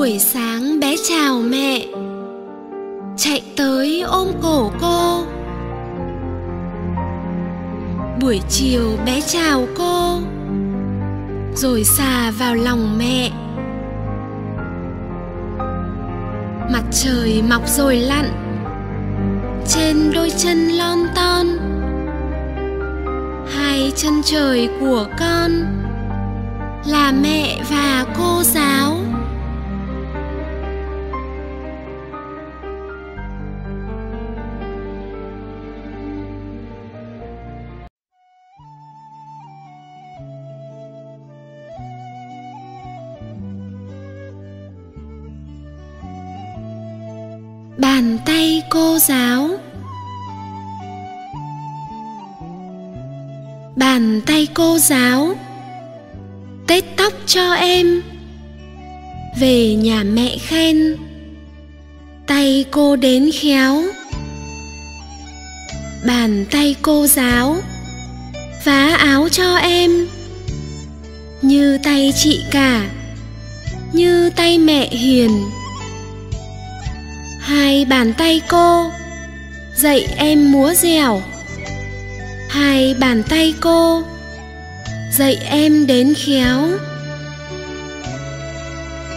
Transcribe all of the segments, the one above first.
buổi sáng bé chào mẹ. Chạy tới ôm cổ cô. Buổi chiều bé chào cô. Rồi xà vào lòng mẹ. Mặt trời mọc rồi lặn. Trên đôi chân lon ton. Hai chân trời của con là mẹ và cô giáo. Cô giáo. Tết tóc cho em. Về nhà mẹ khen. Tay cô đến khéo. Bàn tay cô giáo. Vá áo cho em. Như tay chị cả. Như tay mẹ hiền. Hai bàn tay cô. Dạy em múa dẻo. Hai bàn tay cô dạy em đến khéo.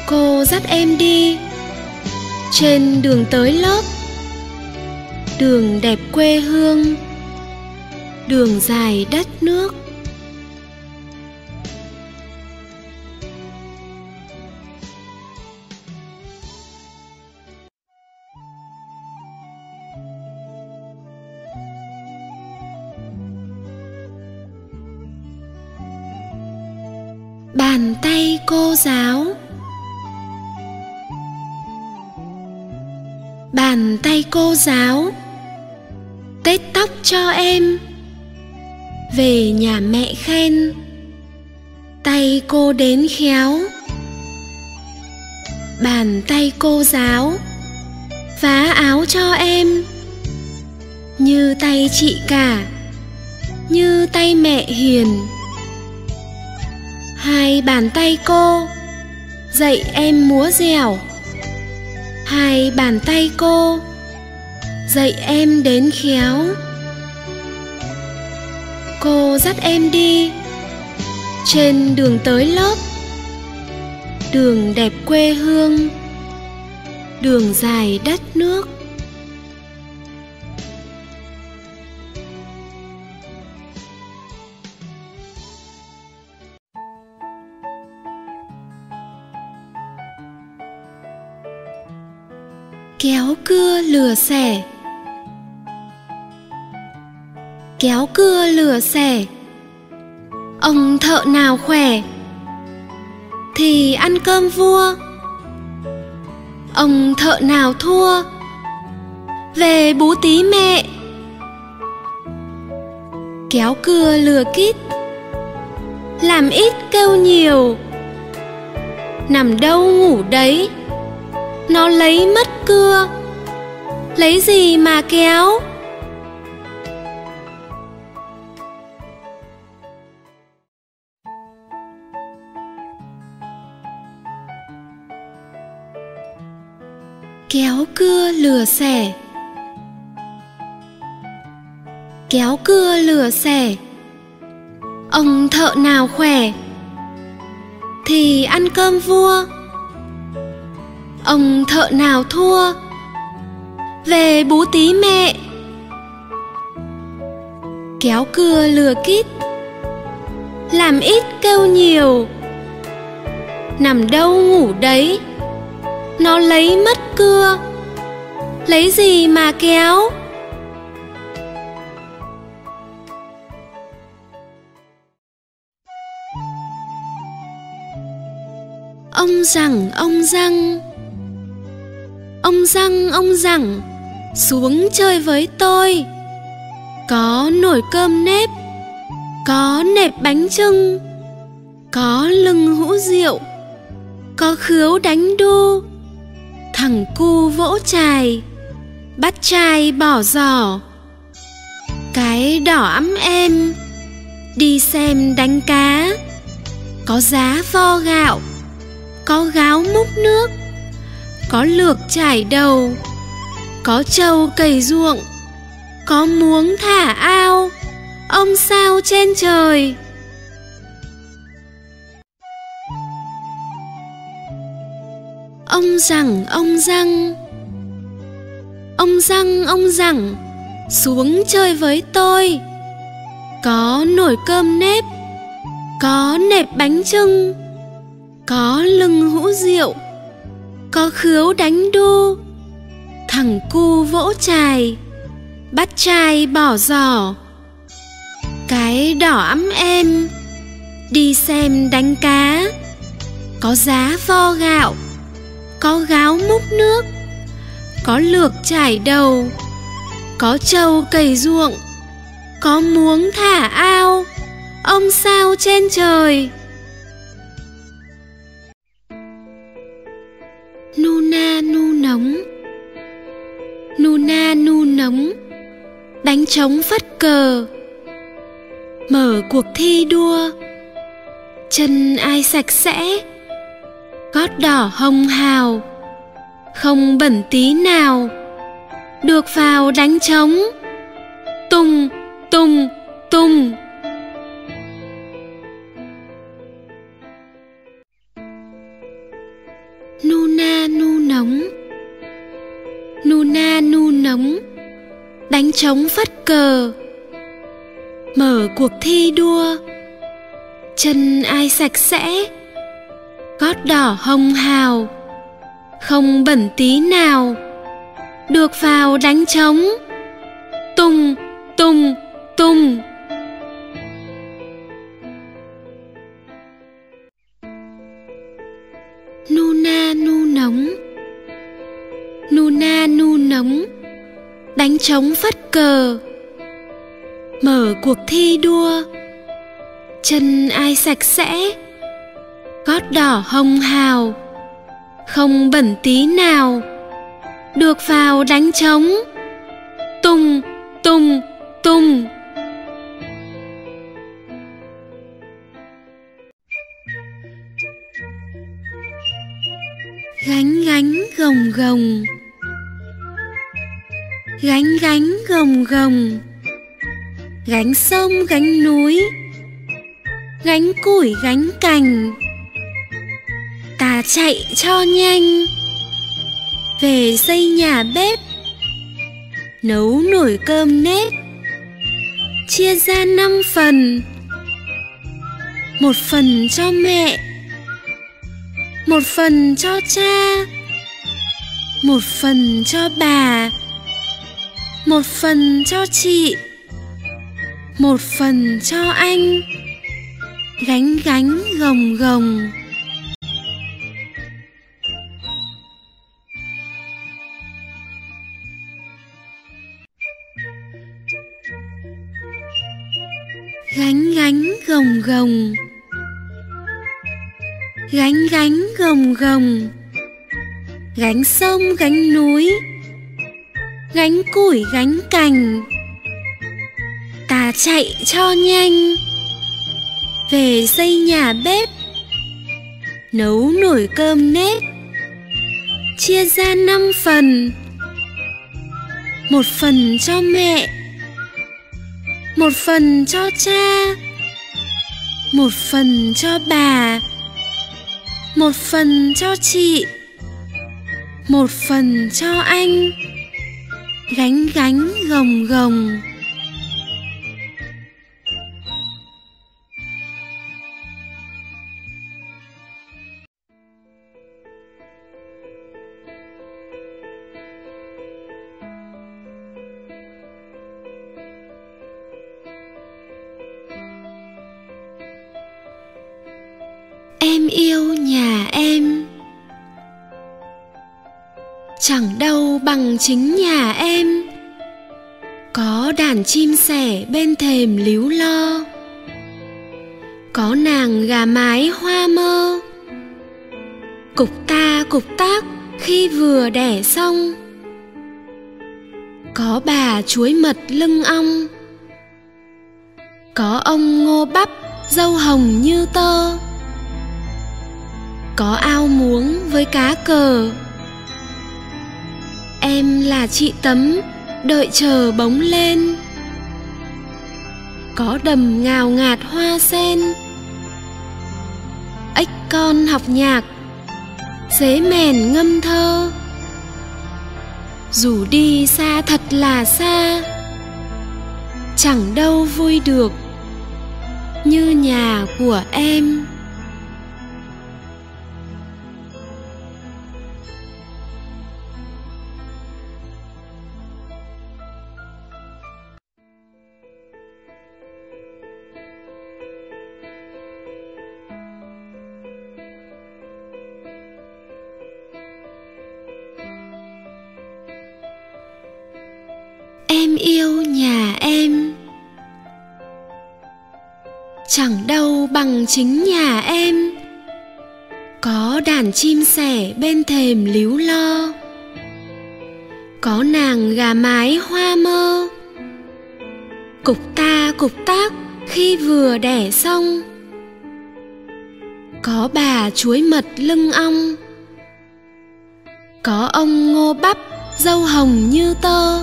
Cô dắt em đi. Trên đường tới lớp. Đường đẹp quê hương. Đường dài đất nước. Bàn tay cô giáo. Tết tóc cho em. Về nhà mẹ khen. Tay cô đến khéo. Bàn tay cô giáo. Vá áo cho em. Như tay chị cả. Như tay mẹ hiền. Hai bàn tay cô. Dạy em múa dẻo hai bàn tay cô. Dạy em đến khéo. Cô dắt em đi. Trên đường tới lớp. Đường đẹp quê hương. Đường dài đất nước. Lừa xẻ kéo cưa lừa xẻ ông thợ nào khỏe? Thì ăn cơm vua. Ông thợ nào thua? Về bú tí mẹ. Kéo cưa lừa kít. Làm ít kêu nhiều. Nằm đâu ngủ đấy? Nó lấy mất cưa lấy gì mà kéo? Kéo cưa lừa xẻ. Kéo cưa lừa xẻ. Ông thợ nào khỏe? Thì ăn cơm vua. Ông thợ nào thua? Về bú tí mẹ. Kéo cưa lừa kít. Làm ít kêu nhiều. Nằm đâu ngủ đấy. Nó lấy mất cưa. Lấy gì mà kéo? Ông rằng, ông răng ông răng ông rằng xuống chơi với tôi. Có nồi cơm nếp, có nệp bánh trưng có lưng hũ rượu, có khứu đánh đu, thằng cu vỗ chài, bắt chài bỏ giỏ cái đỏ ấm em đi xem đánh cá. Có giá vo gạo, có gáo múc nước, có lược trải đầu có trâu, cày ruộng, có muống thả ao, ông sao trên trời. Ông rằng, ông răng ông răng, ông rằng, xuống chơi với tôi. Có nồi cơm nếp, có nệp bánh trưng, có lưng hũ rượu, có khứu đánh đu thằng cu vỗ chài bắt chai bỏ giỏ cái đỏ ấm em đi xem đánh cá. Có giá vo gạo, có gáo múc nước, có lược trải đầu, có trâu cày ruộng, có muống thả ao. Ông sao trên trời? Nu na nu nóng nu na nu nóng, đánh trống phất cờ. Mở cuộc thi đua, chân ai sạch sẽ, gót đỏ hồng hào, không bẩn tí nào. Được vào đánh trống, tung tung tung. Nu na nu nóng, đánh trống phất cờ, mở cuộc thi đua, chân ai sạch sẽ, gót đỏ hồng hào, không bẩn tí nào, được vào đánh trống tùng. tung trống phất cờ. Mở cuộc thi đua. Chân ai sạch sẽ, gót đỏ hồng hào. Không bẩn tí nào, được vào đánh trống. Tung tung gồng. Gánh sông, gánh núi, gánh củi, gánh cành. Ta chạy cho nhanh, về xây nhà bếp, nấu nồi cơm nếp, chia ra năm phần, một phần cho mẹ, một phần cho cha, một phần cho bà một phần cho chị, một phần cho anh. Gánh gánh gồng gồng. Gánh gánh gồng gồng. Gánh gánh gồng gồng. Gánh sông, gánh núi gánh củi gánh cành. Ta chạy cho nhanh, về xây nhà bếp, nấu nồi cơm nếp, chia ra năm phần, một phần cho mẹ, một phần cho cha, một phần cho bà, một phần cho chị, một phần cho anh gánh gánh gồng gồng. Bằng chính nhà em. Có đàn chim sẻ bên thềm líu lo. Có nàng gà mái hoa mơ. Cục ta cục tác khi vừa đẻ xong. Có bà chuối mật lưng ong. Có ông ngô bắp dâu hồng như tơ. Có ao muống với cá cờ em là chị tấm, đợi chờ bóng lên. Có đầm ngào ngạt hoa sen. Ếch con học nhạc, dế mèn ngâm thơ. Dù đi xa thật là xa, chẳng đâu vui được như nhà của em. Bằng chính nhà em. Có đàn chim sẻ bên thềm líu lo. Có nàng gà mái hoa mơ. Cục ta cục tác khi vừa đẻ xong. Có bà chuối mật lưng ong. Có ông ngô bắp dâu hồng như tơ.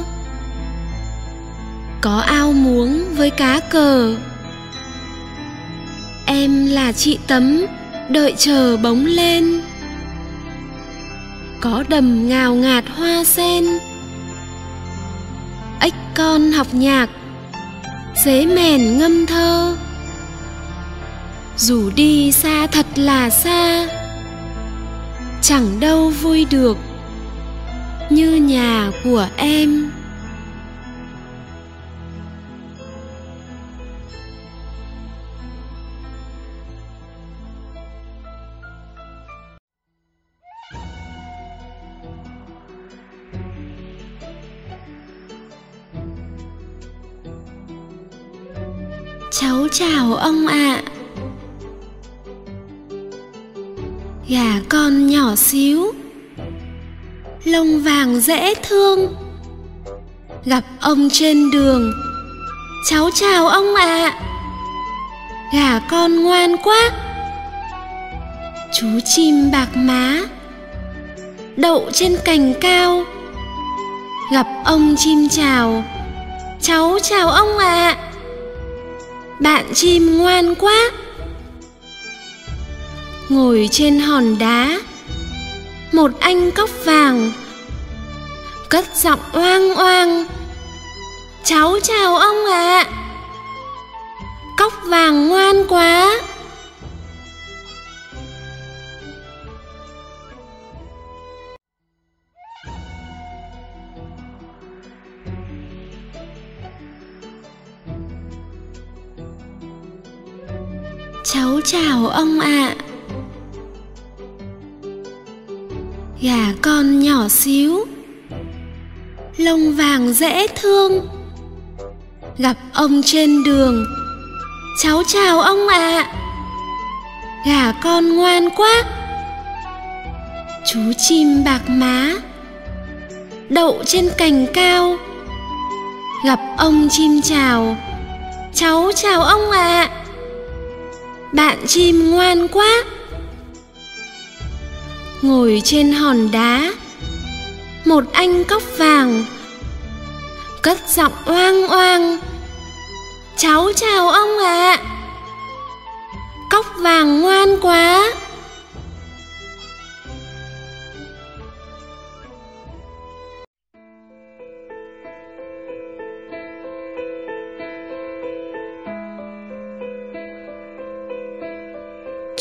Có ao muống với cá cờ em là chị tấm, đợi chờ bóng lên. Có đầm ngào ngạt hoa sen. Ếch con học nhạc, dế mèn ngâm thơ. Dù đi xa thật là xa, chẳng đâu vui được như nhà của em. Chào ông ạ. À. gà con nhỏ xíu. Lông vàng dễ thương. Gặp ông trên đường. Cháu chào ông ạ. À. gà con ngoan quá. Chú chim bạc má. Đậu trên cành cao. Gặp ông chim chào. Cháu chào ông ạ. à bạn chim ngoan quá ngồi trên hòn đá, một anh cóc vàng, cất giọng oang oang, cháu chào ông ạ à. cóc vàng ngoan quá cháu chào ông ạ. À. gà con nhỏ xíu. Lông vàng dễ thương. Gặp ông trên đường. Cháu chào ông ạ. À. gà con ngoan quá. Chú chim bạc má. Đậu trên cành cao. Gặp ông chim chào. Cháu chào ông ạ. à bạn chim ngoan quá ngồi trên hòn đá, một anh cóc vàng, cất giọng oang oang, cháu chào ông ạ à. cóc vàng ngoan quá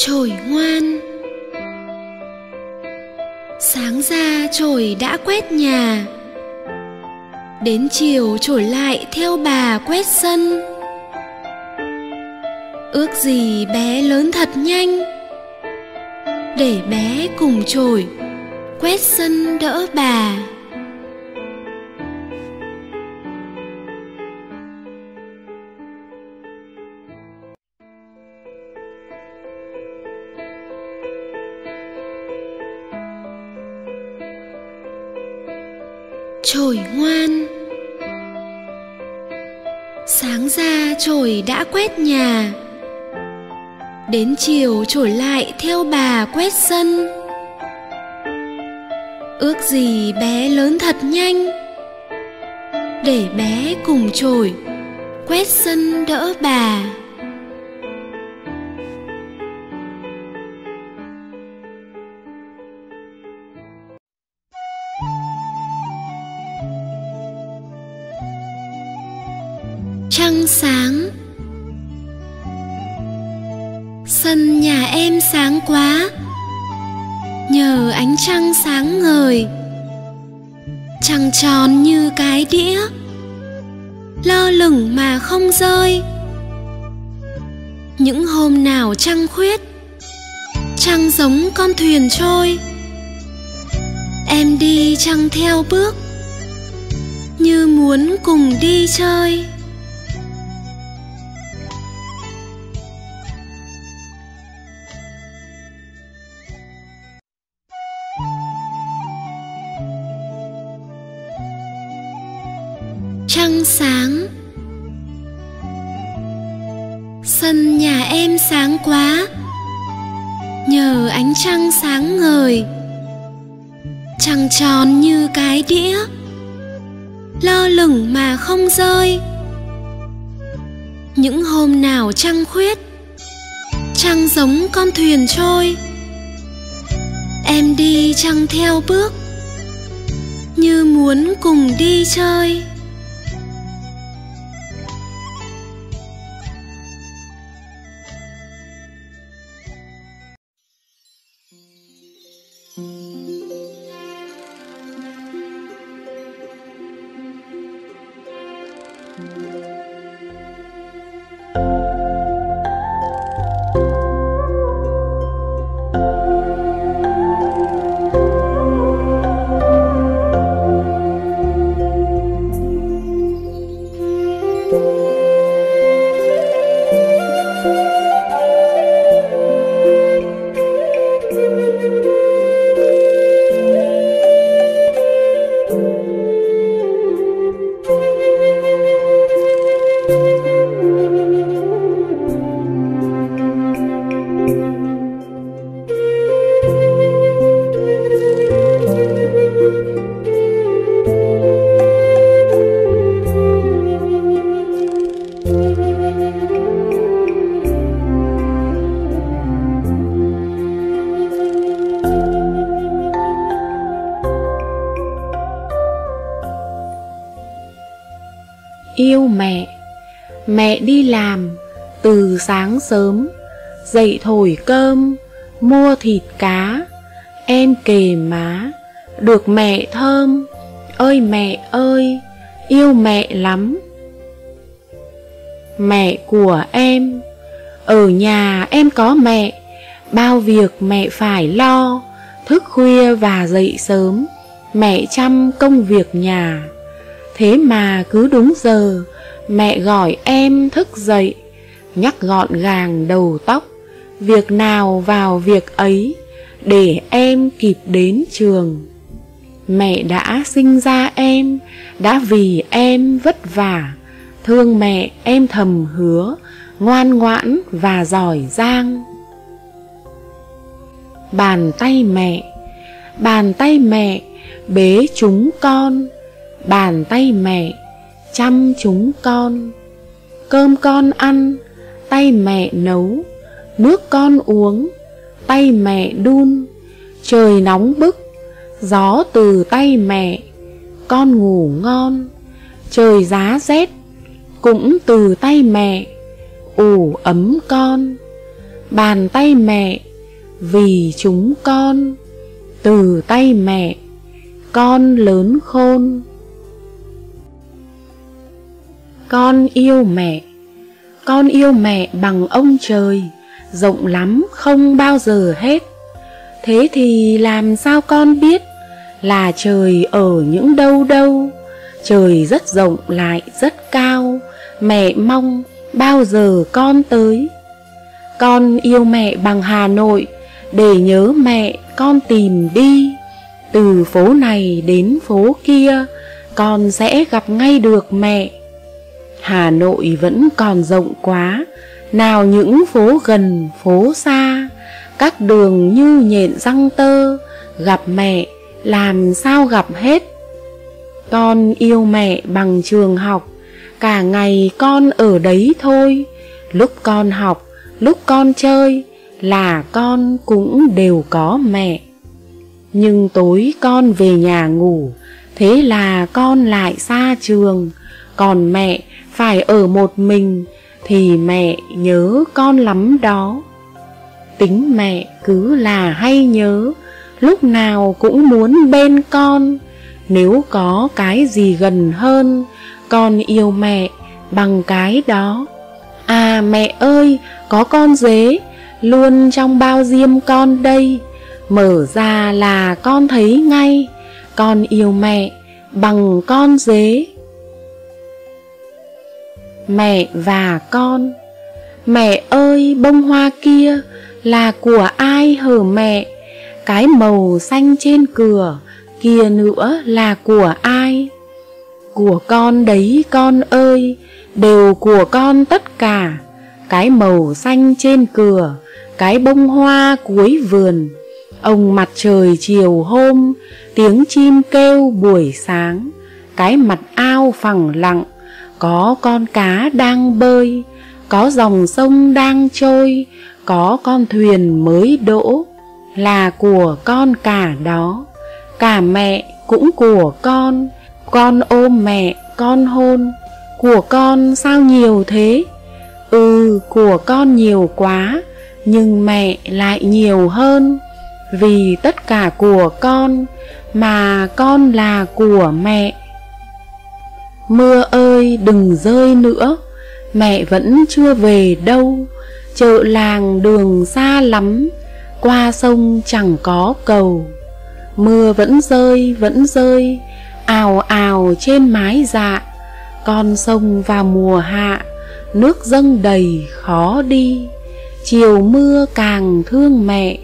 trồi ngoan. Sáng ra trồi đã quét nhà. Đến chiều trồi lại theo bà quét sân. Ước gì bé lớn thật nhanh. Để bé cùng trồi quét sân đỡ bà. Ra đã quét nhà. Đến chiều trổi lại theo bà quét sân. Ước gì bé lớn thật nhanh. Để bé cùng trổi quét sân đỡ bà. Trăng sáng trăng sáng ngời, trăng tròn như cái đĩa, lơ lửng mà không rơi. Những hôm nào trăng khuyết, trăng giống con thuyền trôi. Em đi trăng theo bước, như muốn cùng đi chơi. Tròn như cái đĩa. Lơ lửng mà không rơi. Những hôm nào trăng khuyết, trăng giống con thuyền trôi. Em đi trăng theo bước, như muốn cùng đi chơi. Sáng sớm. Dậy thổi cơm, mua thịt cá, em kề má, được mẹ thơm. Ơi mẹ ơi, yêu mẹ lắm. Mẹ của em, ở nhà em có mẹ, bao việc mẹ phải lo, thức khuya và dậy sớm. Mẹ chăm công việc nhà. Thế mà cứ đúng giờ, Mẹ gọi em thức dậy. Nhắc gọn gàng đầu tóc. Việc nào vào việc ấy, Để em kịp đến trường. Mẹ đã sinh ra em, Đã vì em vất vả. Thương mẹ em thầm hứa, Ngoan ngoãn và giỏi giang. Bàn tay mẹ, Bàn tay mẹ, bế chúng con. Bàn tay mẹ, chăm chúng con. Cơm con ăn Tay mẹ nấu, Nước con uống, Tay mẹ đun. Trời nóng bức, Gió từ tay mẹ, Con ngủ ngon. Trời giá rét, Cũng từ tay mẹ, ủ ấm con. Bàn tay mẹ, Vì chúng con. Từ tay mẹ, Con lớn khôn. Con yêu mẹ. Con yêu mẹ bằng ông trời, Rộng lắm không bao giờ hết. Thế thì làm sao con biết Là trời ở những đâu đâu? Trời rất rộng lại rất cao, Mẹ mong bao giờ con tới? Con yêu mẹ bằng Hà Nội, Để nhớ mẹ con tìm đi. Từ phố này đến phố kia, Con sẽ gặp ngay được mẹ. Hà Nội vẫn còn rộng quá. Nào những phố gần, phố xa, Các đường như nhện răng tơ, Gặp mẹ, làm sao gặp hết? Con yêu mẹ bằng trường học, cả ngày con ở đấy thôi. Lúc con học, lúc con chơi, là con cũng đều có mẹ. Nhưng tối con về nhà ngủ, thế là con lại xa trường. Còn mẹ phải ở một mình thì mẹ nhớ con lắm đó. Tính mẹ cứ là hay nhớ, lúc nào cũng muốn bên con. Nếu có cái gì gần hơn, con yêu mẹ bằng cái đó. À mẹ ơi, có con dế, luôn trong bao diêm con đây. Mở ra là con thấy ngay, con yêu mẹ bằng con dế mẹ và con. Mẹ ơi, bông hoa kia là của ai hở mẹ? Cái màu xanh trên cửa kia nữa là của ai? Của con đấy, con ơi, đều của con tất cả. Cái màu xanh trên cửa, cái bông hoa cuối vườn. Ông mặt trời chiều hôm, tiếng chim kêu buổi sáng. Cái mặt ao phẳng lặng có con cá đang bơi, có dòng sông đang trôi, có con thuyền mới đỗ, là của con cả đó. Cả mẹ cũng của con con ôm mẹ, con hôn. Của con sao nhiều thế? Ừ của con nhiều quá, nhưng mẹ lại nhiều hơn. Vì tất cả của con mà con là của mẹ mưa ơi, đừng rơi nữa. Mẹ vẫn chưa về đâu. Chợ làng đường xa lắm. Qua sông chẳng có cầu. Mưa vẫn rơi vẫn rơi. Ào ào trên mái dạ. Con sông vào mùa hạ. Nước dâng đầy, khó đi. Chiều mưa càng thương mẹ.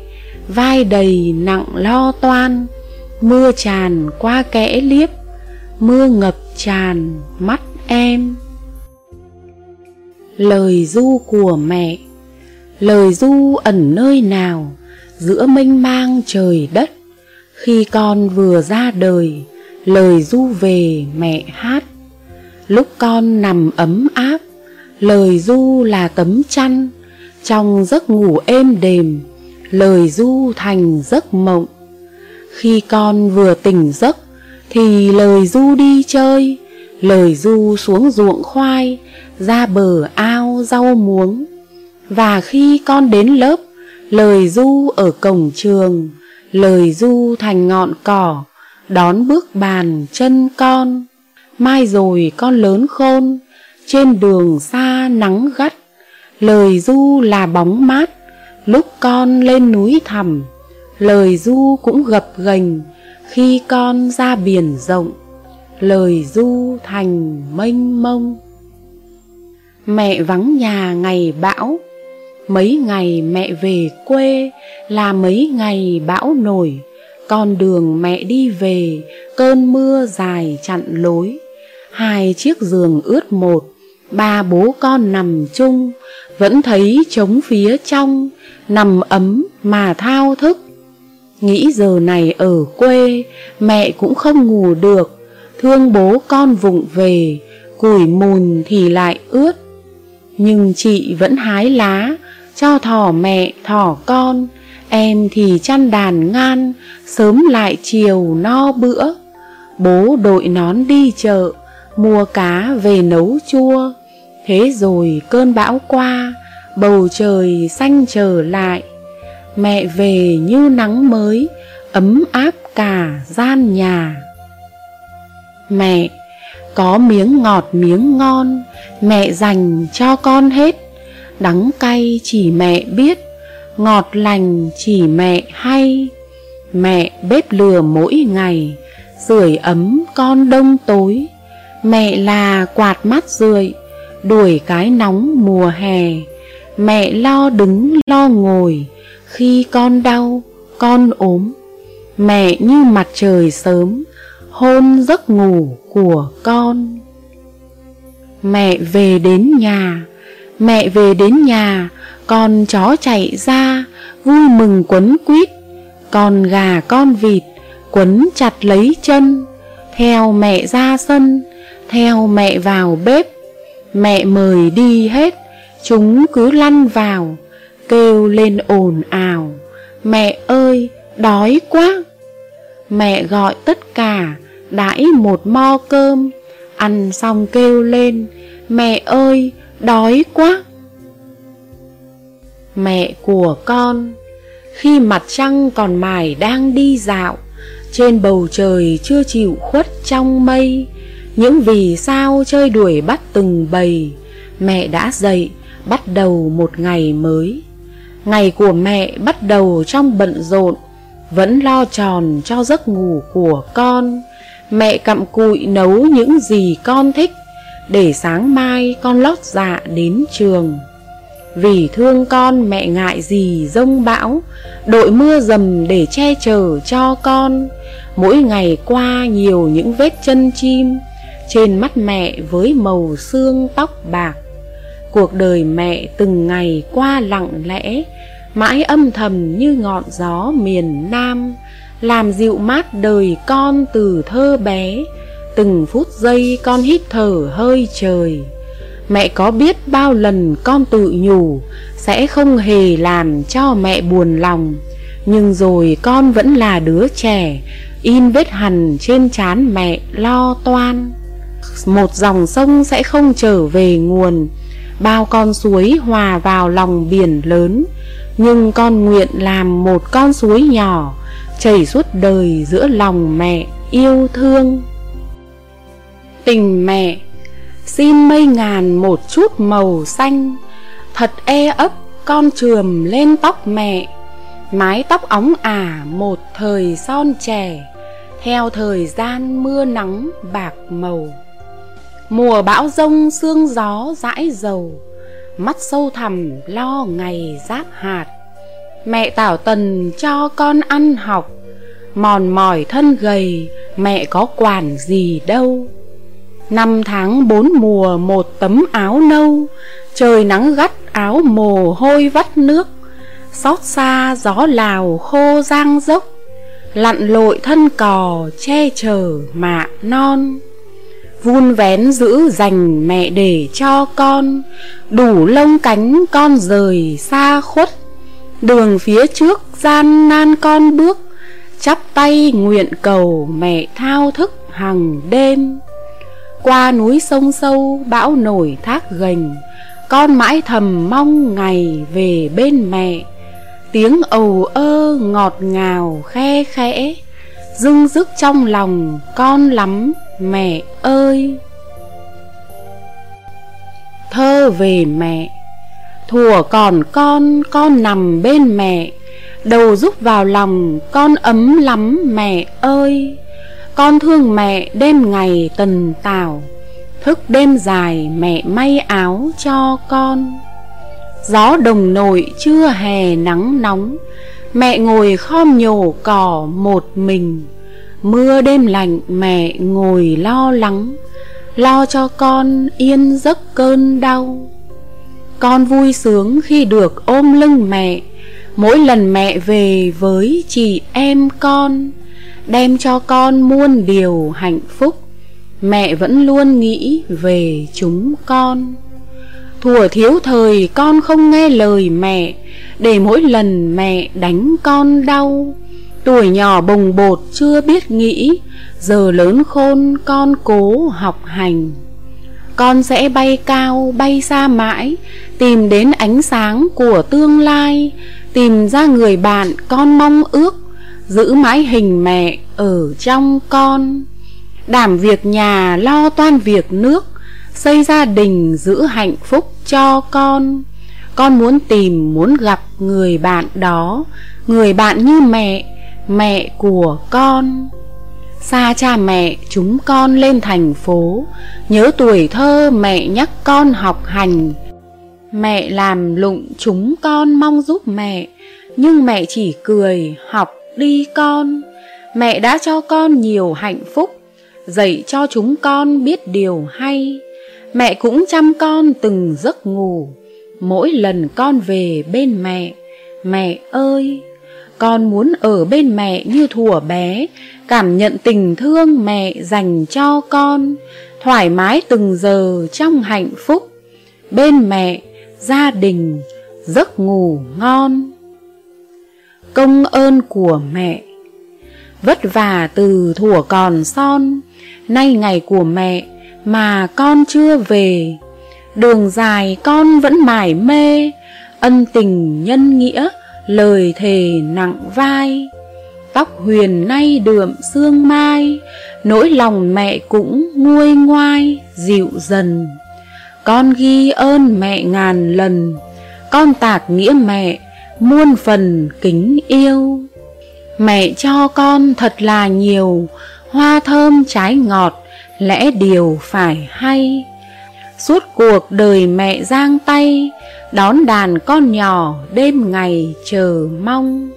Vai đầy nặng lo toan. Mưa tràn qua kẽ liếp mưa ngập tràn mắt em. Lời du của mẹ, lời du ẩn nơi nào giữa mênh mang trời đất. Khi con vừa ra đời, lời du về mẹ hát. Lúc con nằm ấm áp, lời du là tấm chăn. Trong giấc ngủ êm đềm, lời du thành giấc mộng. Khi con vừa tỉnh giấc thì lời du đi chơi, lời du xuống ruộng khoai, ra bờ ao rau muống. Và khi con đến lớp, lời du ở cổng trường, lời du thành ngọn cỏ, đón bước bàn chân con. Mai rồi con lớn khôn, trên đường xa nắng gắt, lời du là bóng mát. Lúc con lên núi thẳm, lời du cũng gập ghềnh khi con ra biển rộng, lời du thành mênh mông. Mẹ vắng nhà ngày bão, mấy ngày mẹ về quê là mấy ngày bão nổi. Con đường mẹ đi về, cơn mưa dài chặn lối. Hai chiếc giường ướt một, ba bố con nằm chung. Vẫn thấy trống phía trong, nằm ấm mà thao thức nghĩ giờ này ở quê, mẹ cũng không ngủ được. Thương bố con vụng về, củi mùn thì lại ướt. Nhưng chị vẫn hái lá, cho thỏ mẹ, thỏ con. Em thì chăn đàn ngan, sớm lại chiều no bữa. Bố đội nón đi chợ, mua cá về nấu chua. Thế rồi cơn bão qua, bầu trời xanh trở lại mẹ về như nắng mới, ấm áp cả gian nhà. Mẹ, có miếng ngọt miếng ngon, mẹ dành cho con hết. Đắng cay chỉ mẹ biết, ngọt lành chỉ mẹ hay. Mẹ bếp lửa mỗi ngày sưởi ấm con đông tối. Mẹ là quạt mắt rượi, đuổi cái nóng mùa hè. Mẹ lo đứng lo ngồi khi con đau, con ốm, mẹ như mặt trời sớm hôn giấc ngủ của con. Mẹ về đến nhà, mẹ về đến nhà, con chó chạy ra, vui mừng quấn quýt, con gà con vịt quấn chặt lấy chân, Theo mẹ ra sân, Theo mẹ vào bếp. Mẹ mời đi hết, Chúng cứ lăn vào Kêu lên ồn ào. Mẹ ơi, đói quá. Mẹ gọi tất cả, Đãi một mo cơm. Ăn xong kêu lên, Mẹ ơi, đói quá. Mẹ của con, Khi mặt trăng còn mải đang đi dạo, Trên bầu trời chưa chịu khuất trong mây, Những vì sao chơi đuổi bắt từng bầy, Mẹ đã dậy bắt đầu một ngày mới. Ngày của mẹ bắt đầu trong bận rộn, Vẫn lo tròn cho giấc ngủ của con. Mẹ cặm cụi nấu những gì con thích, Để sáng mai con lót dạ đến trường. Vì thương con mẹ ngại gì rông bão, Đội mưa dầm để che chở cho con. Mỗi ngày qua nhiều những vết chân chim, Trên mắt mẹ với màu xương tóc bạc. Cuộc đời mẹ từng ngày qua lặng lẽ, Mãi âm thầm như ngọn gió miền Nam, Làm dịu mát đời con từ thơ bé, Từng phút giây con hít thở hơi trời. Mẹ có biết bao lần con tự nhủ, Sẽ không hề làm cho mẹ buồn lòng, Nhưng rồi con vẫn là đứa trẻ, In vết hằn trên trán mẹ lo toan. Một dòng sông sẽ không trở về nguồn Bao con suối hòa vào lòng biển lớn. Nhưng con nguyện làm một con suối nhỏ, Chảy suốt đời giữa lòng mẹ yêu thương. Tình mẹ, Xin mây ngàn một chút màu xanh. Thật e ấp, con trường lên tóc mẹ. Mái tóc óng ả một thời son trẻ. Theo thời gian mưa nắng bạc màu. Mùa bão rông, sương gió dãi dầu, Mắt sâu thẳm lo ngày giáp hạt. Mẹ tảo tần cho con ăn học, Mòn mỏi thân gầy, Mẹ có quản gì đâu. Năm tháng bốn mùa, một tấm áo nâu, Trời nắng gắt áo mồ hôi vắt nước. Xót xa gió lào khô giang dốc, Lặn lội thân cò che chở mạ non. Vun vén giữ dành mẹ để cho con. Đủ lông cánh con rời xa khuất, Đường phía trước gian nan con bước. Chắp tay nguyện cầu mẹ thao thức hằng đêm. Qua núi sông sâu, bão nổi thác gành. Con mãi thầm mong ngày về bên mẹ. Tiếng ầu ơ ngọt ngào khe khẽ. Dưng dứt trong lòng con lắm mẹ ơi. Thơ về mẹ Thùa còn con, con nằm bên mẹ. Đầu rúc vào lòng, con ấm lắm mẹ ơi. Con thương mẹ đêm ngày tần tảo Thức đêm dài mẹ may áo cho con. Gió đồng nội chưa hè nắng nóng Mẹ ngồi khom nhổ cỏ một mình. Mưa đêm lạnh, mẹ ngồi lo lắng. Lo cho con yên giấc cơn đau. Con vui sướng khi được ôm lưng mẹ. Mỗi lần mẹ về với chị em con, Đem cho con muôn điều hạnh phúc, Mẹ vẫn luôn nghĩ về chúng con thuở thiếu thời con không nghe lời mẹ, Để mỗi lần mẹ đánh con đau. Tuổi nhỏ bồng bột chưa biết nghĩ, Giờ lớn khôn con cố học hành. Con sẽ bay cao, bay xa mãi, Tìm đến ánh sáng của tương lai, Tìm ra người bạn con mong ước, Giữ mãi hình mẹ ở trong con. Đảm việc nhà, lo toan việc nước Xây gia đình giữ hạnh phúc cho con. Con muốn tìm, muốn gặp người bạn đó, Người bạn như mẹ Mẹ của con. Xa cha mẹ chúng con lên thành phố, Nhớ tuổi thơ mẹ nhắc con học hành. Mẹ làm lụng chúng con mong giúp mẹ, Nhưng mẹ chỉ cười, học đi con. Mẹ đã cho con nhiều hạnh phúc, Dạy cho chúng con biết điều hay. Mẹ cũng chăm con từng giấc ngủ Mỗi lần con về bên mẹ Mẹ ơi Con muốn ở bên mẹ như thuở bé, cảm nhận tình thương mẹ dành cho con, thoải mái từng giờ trong hạnh phúc. Bên mẹ, gia đình, giấc ngủ ngon. Công ơn của mẹ Vất vả từ thuở còn son, nay ngày của mẹ mà con chưa về. Đường dài con vẫn mải mê, ân tình nhân nghĩa, lời thề nặng vai. Tóc huyền nay đượm sương mai, nỗi lòng mẹ cũng nguôi ngoai, dịu dần. Con ghi ơn mẹ ngàn lần, con tạc nghĩa mẹ, muôn phần kính yêu. Mẹ cho con thật là nhiều, hoa thơm trái ngọt, lẽ điều phải hay. Suốt cuộc đời mẹ giang tay, đón đàn con nhỏ đêm ngày chờ mong.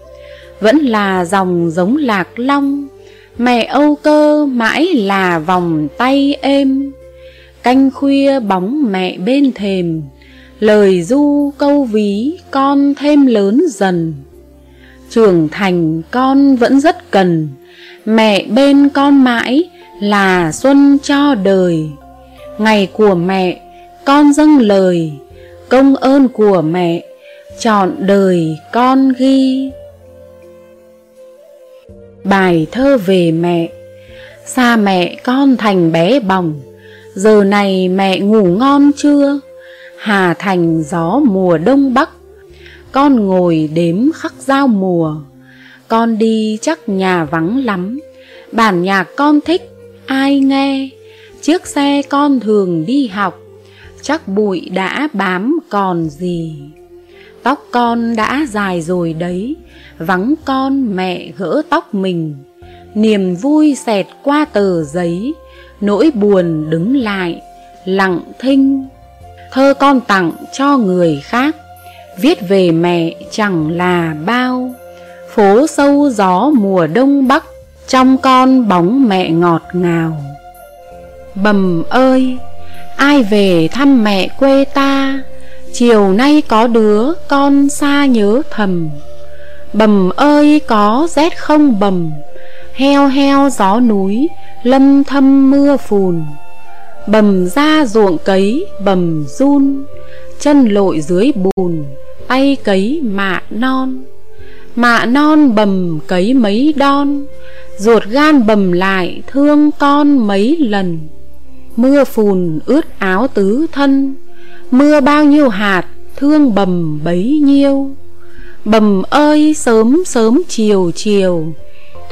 Vẫn là dòng giống lạc long, mẹ âu cơ mãi là vòng tay êm. Canh khuya bóng mẹ bên thềm, lời du câu ví con thêm lớn dần. Trưởng thành con vẫn rất cần, mẹ bên con mãi là xuân cho đời. Ngày của mẹ, con dâng lời, công ơn của mẹ, chọn đời con ghi. Bài thơ về mẹ. Xa mẹ con thành bé bỏng. Giờ này mẹ ngủ ngon chưa? Hà thành gió mùa đông bắc. Con ngồi đếm khắc giao mùa. Con đi chắc nhà vắng lắm. Bản nhạc con thích ai nghe? Chiếc xe con thường đi học, Chắc bụi đã bám còn gì. Tóc con đã dài rồi đấy, Vắng con mẹ gỡ tóc mình. Niềm vui xẹt qua tờ giấy, Nỗi buồn đứng lại, Lặng thinh. Thơ con tặng cho người khác, Viết về mẹ chẳng là bao. Phố sâu gió mùa đông bắc trong con bóng mẹ ngọt ngào. Bầm ơi, Ai về thăm mẹ quê ta? Chiều nay có đứa con xa nhớ thầm. Bầm ơi, có rét không bầm? Heo heo gió núi Lâm thâm mưa phùn. Bầm ra ruộng cấy, bầm run. Chân lội dưới bùn, Tay cấy mạ non. Mạ non bầm cấy mấy đon. Ruột gan bầm lại, thương con mấy lần. Mưa phùn ướt áo tứ thân. Mưa bao nhiêu hạt, thương bầm bấy nhiêu. Bầm ơi, sớm sớm chiều chiều.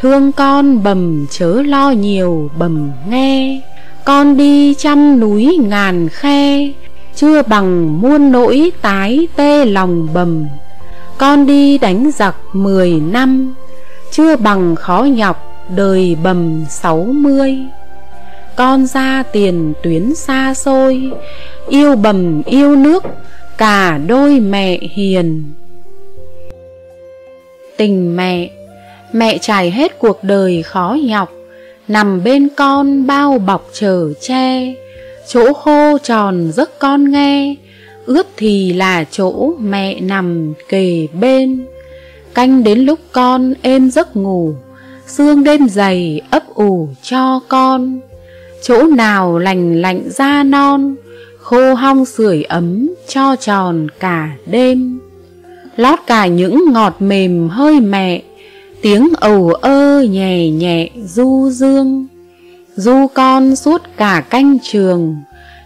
Thương con bầm chớ lo nhiều, bầm nghe. Con đi trăm núi ngàn khe. Chưa bằng muôn nỗi tái tê lòng bầm. Con đi đánh giặc mười năm. Chưa bằng khó nhọc đời bầm sáu mươi. Con ra tiền tuyến xa xôi, Yêu bầm yêu nước, Cả đôi mẹ hiền. Tình mẹ Mẹ trải hết cuộc đời khó nhọc, Nằm bên con bao bọc chở che. Chỗ khô tròn giấc con nghe, Ướt thì là chỗ mẹ nằm kề bên. Canh đến lúc con êm giấc ngủ Sương đêm dày ấp ủ cho con. Chỗ nào lành lạnh da non, Khô hong sưởi ấm cho tròn cả đêm. Lót cả những ngọt mềm hơi mẹ, Tiếng ầu ơ nhẹ nhẹ du dương. Du con suốt cả canh trường,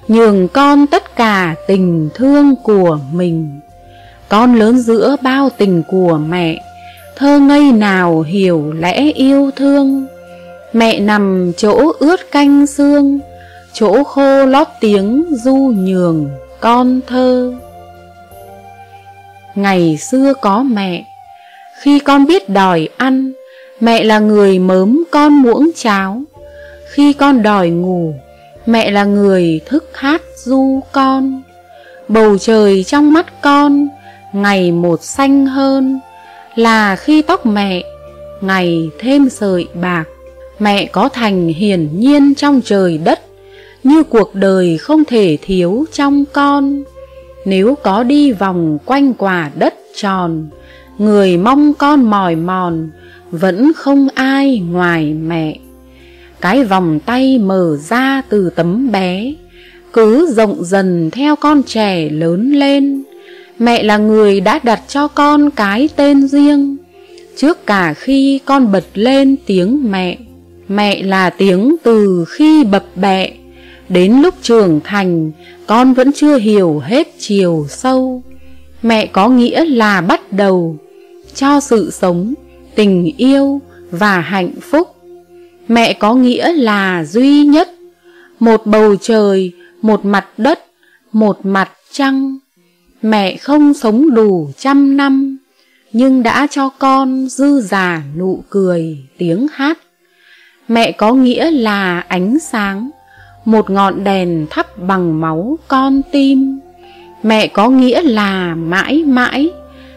Nhường con tất cả tình thương của mình. Con lớn giữa bao tình của mẹ Thơ ngây nào hiểu lẽ yêu thương. Mẹ nằm chỗ ướt canh xương, Chỗ khô lót tiếng du nhường con thơ. Ngày xưa có mẹ, Khi con biết đòi ăn, Mẹ là người mớm con muỗng cháo. Khi con đòi ngủ, Mẹ là người thức hát du con. Bầu trời trong mắt con, Ngày một xanh hơn. Là khi tóc mẹ, Ngày thêm sợi bạc, Mẹ có thành hiển nhiên trong trời đất, Như cuộc đời không thể thiếu trong con. Nếu có đi vòng quanh quả đất tròn, người mong con mỏi mòn, vẫn không ai ngoài mẹ. Cái vòng tay mở ra từ tấm bé, cứ rộng dần theo con trẻ lớn lên mẹ là người đã đặt cho con cái tên riêng. Trước cả khi con bật lên tiếng mẹ mẹ là tiếng từ khi bập bẹ. Đến lúc trưởng thành, con vẫn chưa hiểu hết chiều sâu. Mẹ có nghĩa là bắt đầu, cho sự sống, tình yêu và hạnh phúc. Mẹ có nghĩa là duy nhất, một bầu trời, một mặt đất, một mặt trăng mẹ không sống đủ trăm năm, nhưng đã cho con dư giả nụ cười, tiếng hát. Mẹ có nghĩa là ánh sáng, một ngọn đèn thắp bằng máu con tim. Mẹ có nghĩa là mãi mãi,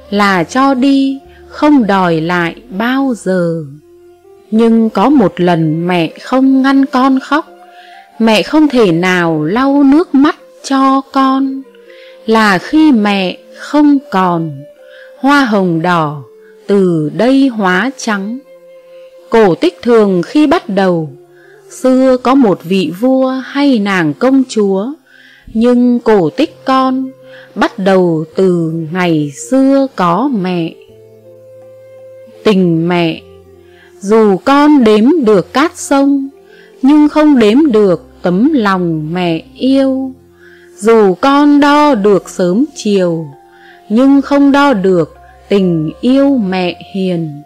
là cho đi, không đòi lại bao giờ. Nhưng có một lần mẹ không ngăn con khóc, mẹ không thể nào lau nước mắt cho con là khi mẹ không còn, hoa hồng đỏ từ đây hóa trắng. Cổ tích thường khi bắt đầu, xưa có một vị vua hay nàng công chúa, nhưng cổ tích con bắt đầu từ ngày xưa có mẹ. Tình mẹ, dù con đếm được cát sông, nhưng không đếm được tấm lòng mẹ yêu dù con đo được sớm chiều, nhưng không đo được tình yêu mẹ hiền.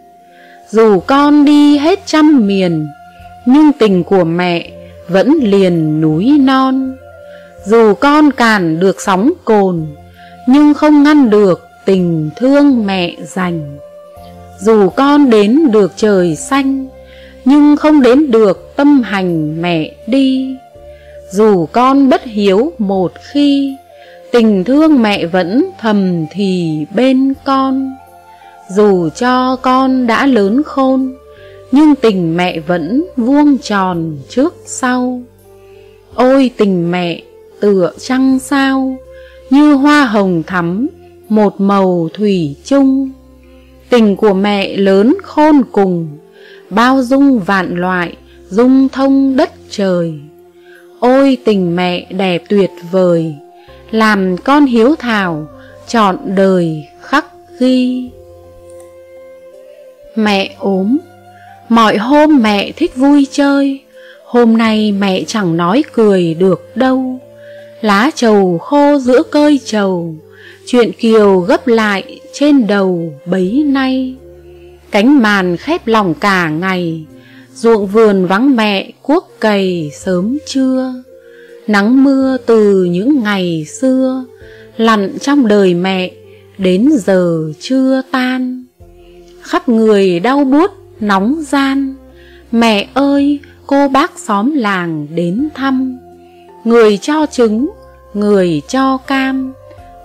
Dù con đi hết trăm miền, nhưng tình của mẹ vẫn liền núi non. Dù con cản được sóng cồn, nhưng không ngăn được tình thương mẹ dành. Dù con đến được trời xanh, nhưng không đến được tâm hành mẹ đi dù con bất hiếu một khi, tình thương mẹ vẫn thầm thì bên con. Dù cho con đã lớn khôn, nhưng tình mẹ vẫn vuông tròn trước sau. Ôi tình mẹ, tựa trăng sao, như hoa hồng thắm, một màu thủy chung. Tình của mẹ lớn khôn cùng, bao dung vạn loại, dung thông đất trời ôi tình mẹ đẹp tuyệt vời, làm con hiếu thảo, chọn đời khắc ghi. Mẹ ốm, mọi hôm mẹ thích vui chơi, hôm nay mẹ chẳng nói cười được đâu. Lá trầu khô giữa cơi trầu, chuyện kiều gấp lại trên đầu bấy nay. Cánh màn khép lòng cả ngày ruộng vườn vắng mẹ, cuốc cày sớm trưa. Nắng mưa từ những ngày xưa, lặn trong đời mẹ, đến giờ chưa tan. Khắp người đau buốt, nóng gian. Mẹ ơi, cô bác xóm làng đến thăm. Người cho trứng, người cho cam.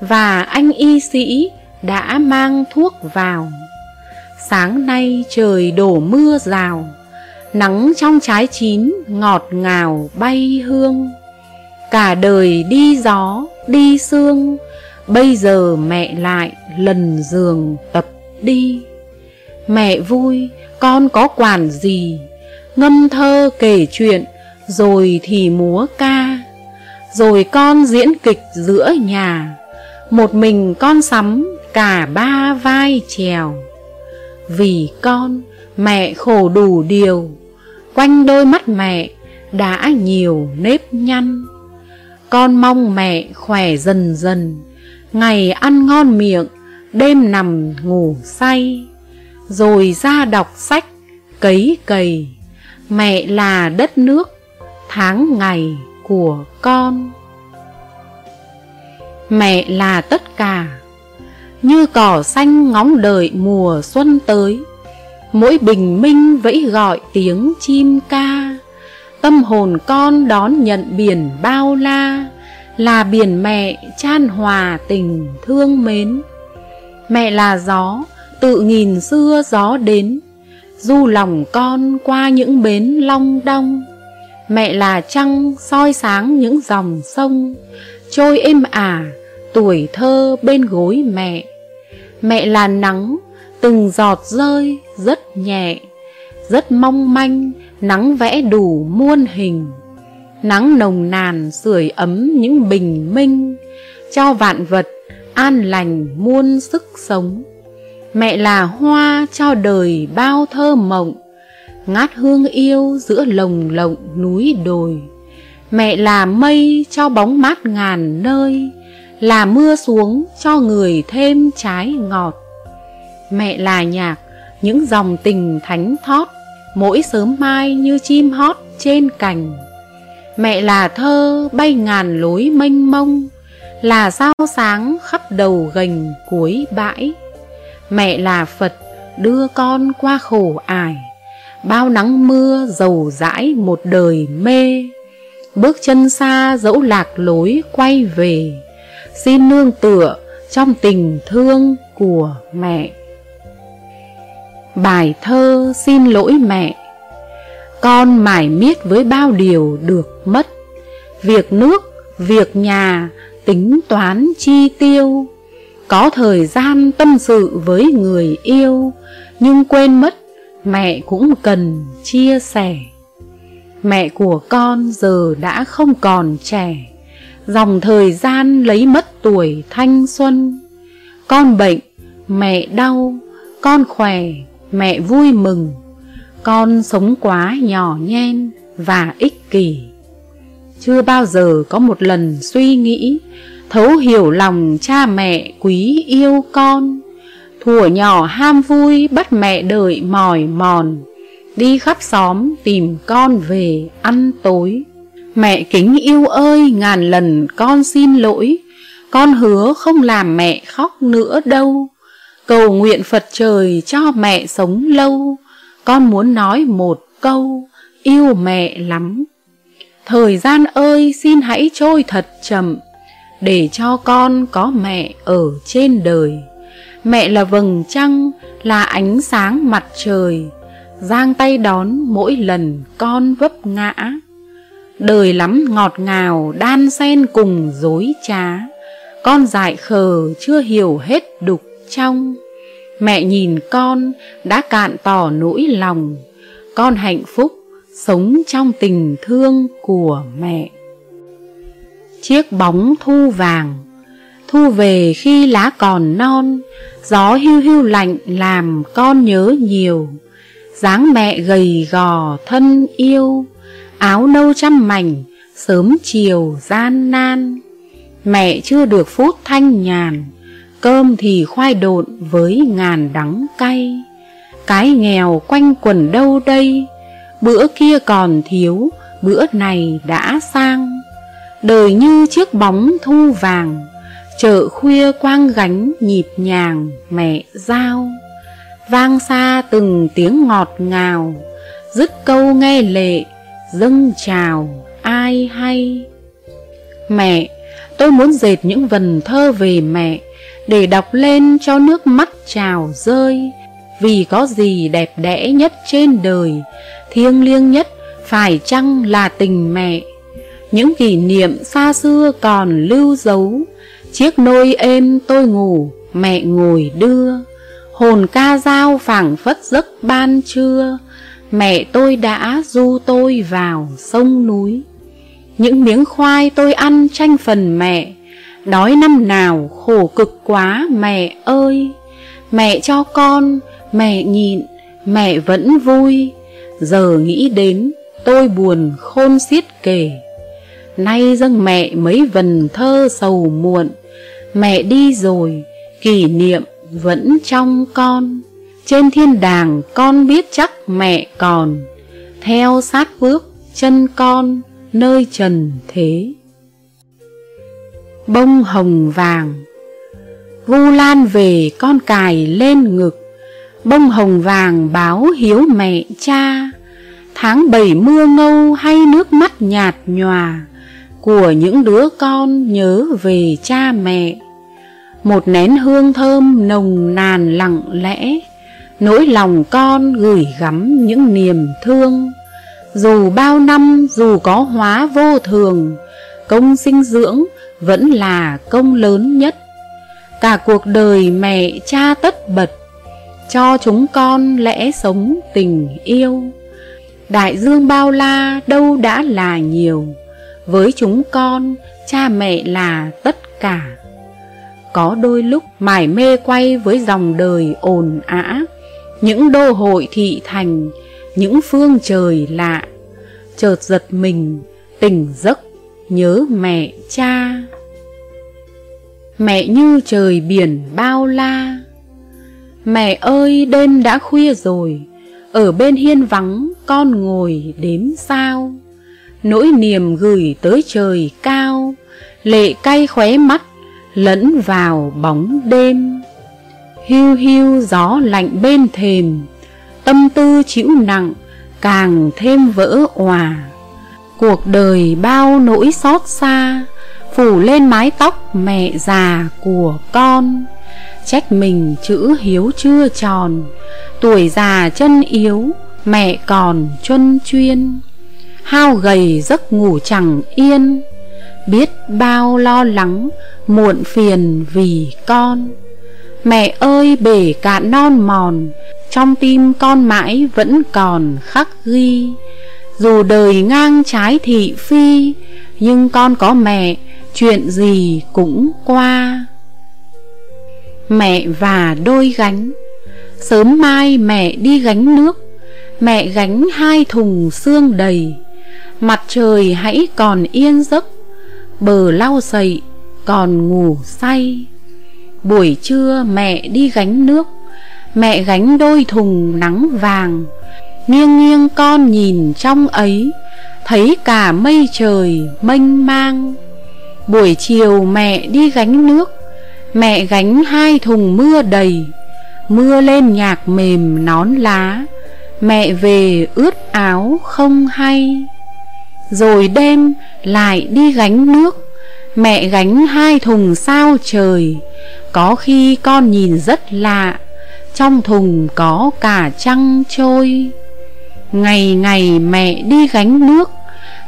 Và anh y sĩ đã mang thuốc vào. Sáng nay trời đổ mưa rào nắng trong trái chín ngọt ngào bay hương. Cả đời đi gió, đi sương, bây giờ mẹ lại lần giường tập đi. Mẹ vui, con có quản gì? Ngâm thơ kể chuyện, rồi thì múa ca. Rồi con diễn kịch giữa nhà, một mình con sắm cả ba vai trèo. Vì con, mẹ khổ đủ điều quanh đôi mắt mẹ đã nhiều nếp nhăn. Con mong mẹ khỏe dần dần, ngày ăn ngon miệng, đêm nằm ngủ say. Rồi ra đọc sách, cấy cầy, mẹ là đất nước, tháng ngày của con. Mẹ là tất cả, như cỏ xanh ngóng đợi mùa xuân tới mỗi bình minh vẫy gọi tiếng chim ca. Tâm hồn con đón nhận biển bao la, là biển mẹ chan hòa tình thương mến. Mẹ là gió, tự nghìn xưa gió đến. Du lòng con qua những bến long đong. Mẹ là trăng soi sáng những dòng sông. Trôi êm ả, tuổi thơ bên gối mẹ. Mẹ là nắng từng giọt rơi rất nhẹ, rất mong manh, nắng vẽ đủ muôn hình. Nắng nồng nàn sưởi ấm những bình minh, cho vạn vật an lành muôn sức sống. Mẹ là hoa cho đời bao thơ mộng, ngát hương yêu giữa lồng lộng núi đồi. Mẹ là mây cho bóng mát ngàn nơi, là mưa xuống cho người thêm trái ngọt mẹ là nhạc, những dòng tình thánh thót, mỗi sớm mai như chim hót trên cành. Mẹ là thơ bay ngàn lối mênh mông, là sao sáng khắp đầu gành cuối bãi. Mẹ là phật đưa con qua khổ ải, bao nắng mưa dầu dãi một đời mê. Bước chân xa dẫu lạc lối quay về, xin nương tựa trong tình thương của mẹ bài thơ xin lỗi mẹ. Con mải miết với bao điều được mất. Việc nước, việc nhà, tính toán chi tiêu. Có thời gian tâm sự với người yêu, nhưng quên mất mẹ cũng cần chia sẻ. Mẹ của con giờ đã không còn trẻ. Dòng thời gian lấy mất tuổi thanh xuân. Con bệnh, mẹ đau, con khỏe mẹ vui mừng, con sống quá nhỏ nhen và ích kỷ. Chưa bao giờ có một lần suy nghĩ, thấu hiểu lòng cha mẹ quý yêu con. Thủa nhỏ ham vui bắt mẹ đợi mỏi mòn, đi khắp xóm tìm con về ăn tối. Mẹ kính yêu ơi, ngàn lần con xin lỗi, con hứa không làm mẹ khóc nữa đâu cầu nguyện phật trời cho mẹ sống lâu. Con muốn nói một câu, yêu mẹ lắm. Thời gian ơi, xin hãy trôi thật chậm, để cho con có mẹ ở trên đời. Mẹ là vầng trăng, là ánh sáng mặt trời, giang tay đón mỗi lần con vấp ngã. Đời lắm ngọt ngào, đan xen cùng dối trá. Con dại khờ, chưa hiểu hết đục trong mẹ nhìn con đã cạn tỏ nỗi lòng. Con hạnh phúc sống trong tình thương của mẹ. Chiếc bóng thu vàng, thu về khi lá còn non. Gió hưu hưu lạnh làm con nhớ nhiều. Dáng mẹ gầy gò thân yêu. Áo nâu trăm mảnh, sớm chiều gian nan. Mẹ chưa được phút thanh nhàn cơm thì khoai độn với ngàn đắng cay. Cái nghèo quanh quần đâu đây? Bữa kia còn thiếu, bữa này đã sang. Đời như chiếc bóng thu vàng, chợ khuya quang gánh nhịp nhàng mẹ giao. Vang xa từng tiếng ngọt ngào, dứt câu nghe lệ, dâng chào ai hay. Mẹ, tôi muốn dệt những vần thơ về mẹ để đọc lên cho nước mắt trào rơi. Vì có gì đẹp đẽ nhất trên đời, thiêng liêng nhất phải chăng là tình mẹ? Những kỷ niệm xa xưa còn lưu dấu. Chiếc nôi êm tôi ngủ, mẹ ngồi đưa. Hồn ca dao phảng phất giấc ban trưa. Mẹ tôi đã du tôi vào sông núi. Những miếng khoai tôi ăn tranh phần mẹ. Đói năm nào khổ cực quá mẹ ơi. Mẹ cho con, mẹ nhịn, mẹ vẫn vui. Giờ nghĩ đến tôi buồn khôn xiết kể. Nay dâng mẹ mấy vần thơ sầu muộn. Mẹ đi rồi, kỷ niệm vẫn trong con. Trên thiên đàng con biết chắc mẹ còn. Theo sát bước chân con nơi trần thế bông hồng vàng. Vu Lan về con cài lên ngực. Bông hồng vàng báo hiếu mẹ cha, Tháng bảy mưa ngâu hay nước mắt nhạt nhòa, Của những đứa con nhớ về cha mẹ. Một nén hương thơm nồng nàn lặng lẽ, Nỗi lòng con gửi gắm những niềm thương. Dù bao năm dù có hóa vô thường, Công sinh dưỡng vẫn là công lớn nhất. Cả cuộc đời mẹ cha tất bật, cho chúng con lẽ sống tình yêu. Đại dương bao la đâu đã là nhiều với chúng con cha mẹ là tất cả. Có đôi lúc mải mê quay với dòng đời ồn ã những đô hội thị thành những phương trời lạ. Chợt giật mình tỉnh giấc nhớ mẹ cha mẹ như trời biển bao la. Mẹ ơi, đêm đã khuya rồi. Ở bên hiên vắng, con ngồi đếm sao. Nỗi niềm gửi tới trời cao. Lệ cay khóe mắt, lẫn vào bóng đêm. Hiu hiu gió lạnh bên thềm. Tâm tư chịu nặng, càng thêm vỡ òa. Cuộc đời bao nỗi xót xa phủ lên mái tóc mẹ già của con. Trách mình chữ hiếu chưa tròn, tuổi già chân yếu, mẹ còn chuân chuyên. Hao gầy giấc ngủ chẳng yên, biết bao lo lắng, muộn phiền vì con. Mẹ ơi, bể cạn non mòn, trong tim con mãi vẫn còn khắc ghi. Dù đời ngang trái thị phi, nhưng con có mẹ chuyện gì cũng qua. Mẹ và đôi gánh. Sớm mai mẹ đi gánh nước. Mẹ gánh hai thùng xương đầy. Mặt trời hãy còn yên giấc. Bờ lau sậy, còn ngủ say. Buổi trưa mẹ đi gánh nước. Mẹ gánh đôi thùng nắng vàng. Nghiêng nghiêng con nhìn trong ấy. Thấy cả mây trời mênh mang buổi chiều mẹ đi gánh nước. Mẹ gánh hai thùng mưa đầy. Mưa lên nhạc mềm nón lá. Mẹ về ướt áo không hay. Rồi đêm lại đi gánh nước. Mẹ gánh hai thùng sao trời. Có khi con nhìn rất lạ. Trong thùng có cả trăng trôi. Ngày ngày mẹ đi gánh nước.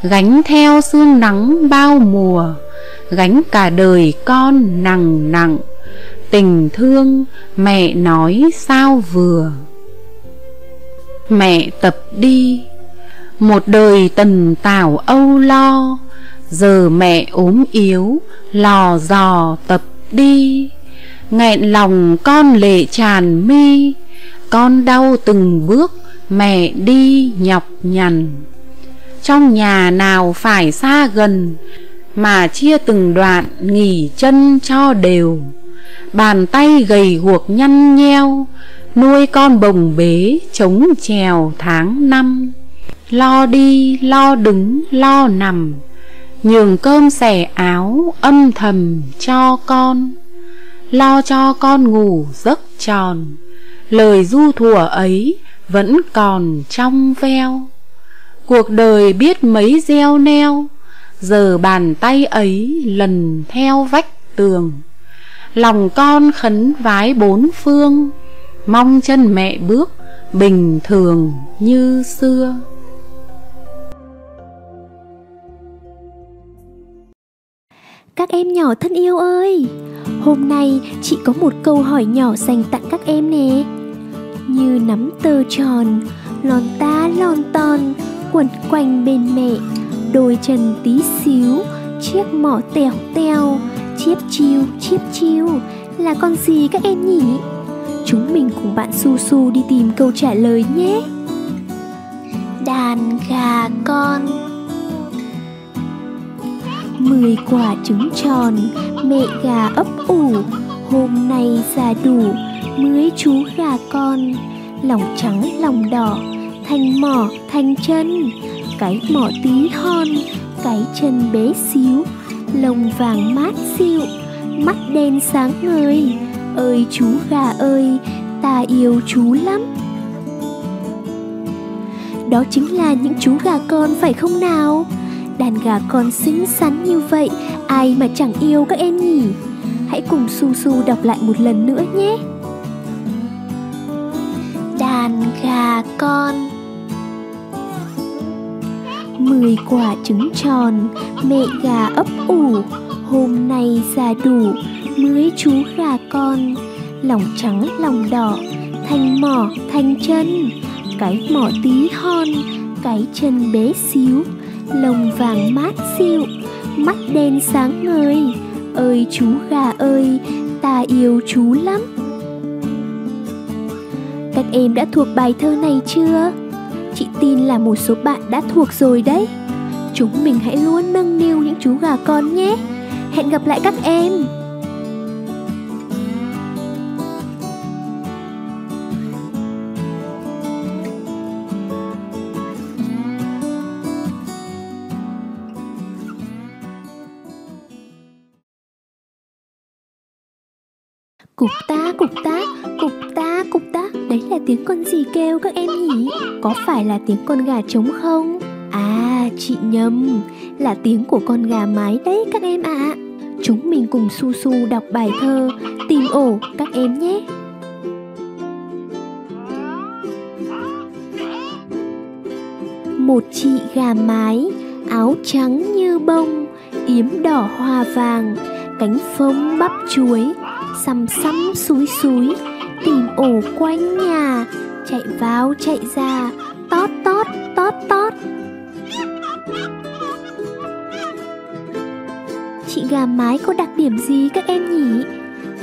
Gánh theo sương nắng bao mùa gánh cả đời con nặng nặng. Tình thương mẹ nói sao vừa. Mẹ tập đi, một đời tần tảo âu lo. Giờ mẹ ốm yếu, lò dò tập đi. Nghẹn lòng con lệ tràn mi, con đau từng bước mẹ đi nhọc nhằn. Trong nhà nào phải xa gần mà chia từng đoạn nghỉ chân cho đều. Bàn tay gầy guộc nhăn nheo, nuôi con bồng bế chống chèo tháng năm. Lo đi, lo đứng, lo nằm, nhường cơm xẻ áo âm thầm cho con. Lo cho con ngủ giấc tròn, lời du thủa ấy vẫn còn trong veo. Cuộc đời biết mấy gieo neo giờ bàn tay ấy lần theo vách tường. Lòng con khấn vái bốn phương. Mong chân mẹ bước bình thường như xưa. Các em nhỏ thân yêu ơi, hôm nay chị có một câu hỏi nhỏ dành tặng các em nè. Như nắm tơ tròn, lòn ta lòn tòn quẩn quanh bên mẹ, đôi chân tí xíu, chiếc mỏ tèo teo, chiếp chiêu chiếp chiêu, là con gì các em nhỉ? Chúng mình cùng bạn Su Su đi tìm câu trả lời nhé. Đàn gà con. Mười quả trứng tròn, mẹ gà ấp ủ, hôm nay già đủ, mới chú gà con, lòng trắng lòng đỏ, thành mỏ thành chân, cái mỏ tí hon, cái chân bé xíu, lông vàng mát xịu, mắt đen sáng ngời, ơi chú gà ơi, ta yêu chú lắm. Đó chính là những chú gà con phải không nào? Đàn gà con xinh xắn như vậy Ai mà chẳng yêu các em nhỉ Hãy cùng Su Su đọc lại một lần nữa nhé Đàn gà con Mười quả trứng tròn, Mẹ gà ấp ủ. Hôm nay già đủ, Mới chú gà con. Lòng trắng, lòng đỏ thành mỏ thành chân. Cái mỏ tí hon, cái chân bé xíu. Lồng vàng mát xịu, mắt đen sáng ngời. Ơi chú gà ơi, ta yêu chú lắm. Các em đã thuộc bài thơ này chưa? Tin là một số bạn đã thuộc rồi đấy. Chúng mình hãy luôn nâng niu những chú gà con nhé. Hẹn gặp lại các em. Tiếng con gì kêu các em nhỉ? Có phải là tiếng con gà trống không? À, chị nhầm Là tiếng của con gà mái đấy các em ạ à. Chúng mình cùng Su Su đọc bài thơ Tìm ổ các em nhé Một chị gà mái Áo trắng như bông Yếm đỏ hoa vàng Cánh phông bắp chuối xăm xăm súi súi tìm ổ quanh nhà. Chạy vào, chạy ra. Tót tót tót tót. Chị gà mái có đặc điểm gì các em nhỉ?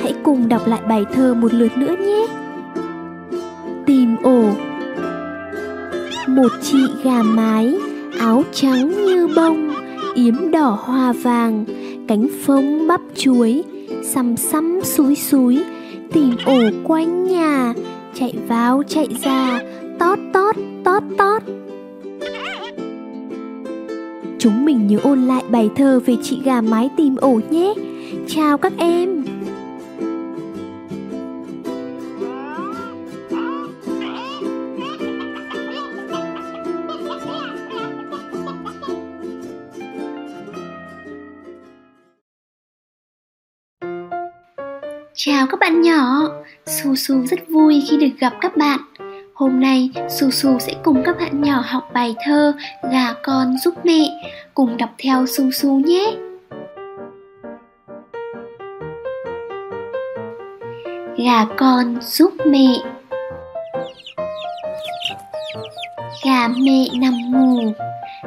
Hãy cùng đọc lại bài thơ một lượt nữa nhé. Tìm ổ. Một chị gà mái, áo trắng như bông, yếm đỏ hoa vàng, cánh phông bắp chuối, xăm xăm súi súi tìm ổ quanh nhà. Chạy vào, chạy ra. Tót tót tót tót. Chúng mình nhớ ôn lại bài thơ về chị gà mái tìm ổ nhé. Chào các em. Chào các bạn nhỏ, Su Su rất vui khi được gặp các bạn. Hôm nay Su Su sẽ cùng các bạn nhỏ học bài thơ Gà con giúp mẹ, cùng đọc theo Su Su nhé. Gà con giúp mẹ. Gà mẹ nằm ngủ,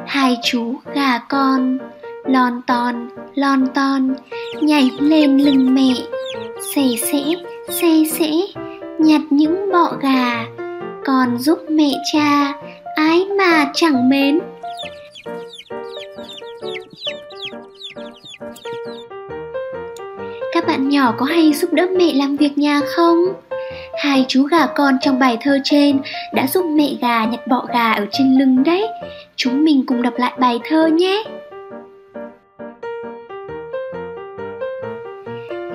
hai chú gà con lon ton lon ton nhảy lên lưng mẹ sẻ sẽ, xe sẽ nhặt những bọ gà còn giúp mẹ cha ái mà chẳng mến. Các bạn nhỏ có hay giúp đỡ mẹ làm việc nhà không? Hai chú gà con trong bài thơ trên đã giúp mẹ gà nhặt bọ gà ở trên lưng đấy. Chúng mình cùng đọc lại bài thơ nhé.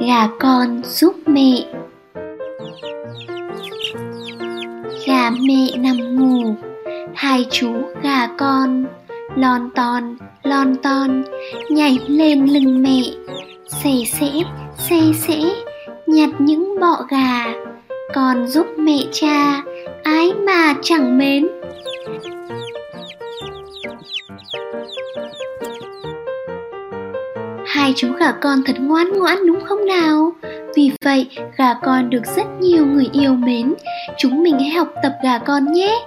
Gà con giúp mẹ. Gà mẹ nằm ngủ. Hai chú gà con, lon ton lon ton, nhảy lên lưng mẹ. Xè xẽ xê xẽ, nhặt những bọ gà. Còn giúp mẹ cha, ái mà chẳng mến. Hai chú gà con thật ngoan ngoãn đúng không nào? Vì vậy, gà con được rất nhiều người yêu mến. Chúng mình hãy học tập gà con nhé.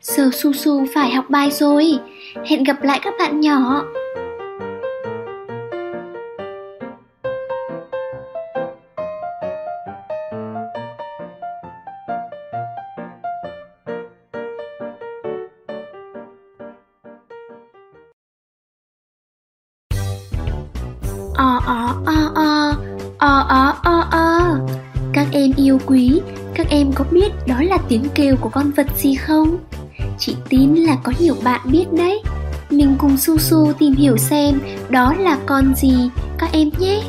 Giờ Su Su phải học bài rồi. Hẹn gặp lại các bạn nhỏ. Tiếng kêu của con vật gì không? Chị tin là có nhiều bạn biết đấy. Mình cùng su su tìm hiểu xem đó là con gì. Các em nhé.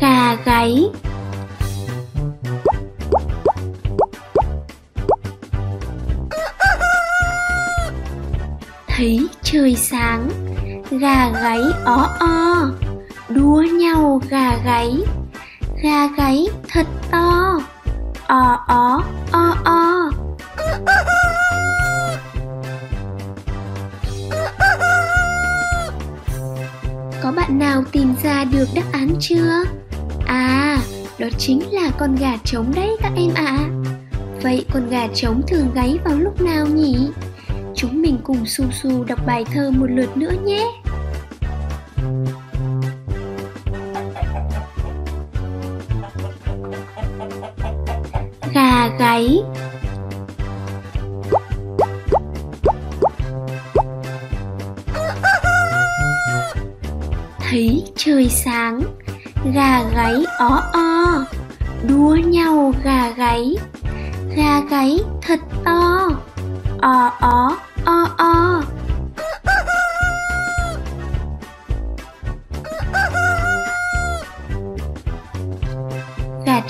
Gà gáy. Thấy trời sáng gà gáy ó o đua nhau gà gáy. Gà gáy thật to. Ó ó ó ó. Có bạn nào tìm ra được đáp án chưa? À đó chính là con gà trống đấy các em ạ. À. vậy con gà trống thường gáy vào lúc nào nhỉ? Chúng mình cùng su su đọc bài thơ một lượt nữa nhé. Gáy thấy trời sáng, gà gáy ó o đua nhau gà gáy. Gà gáy thật to o ó o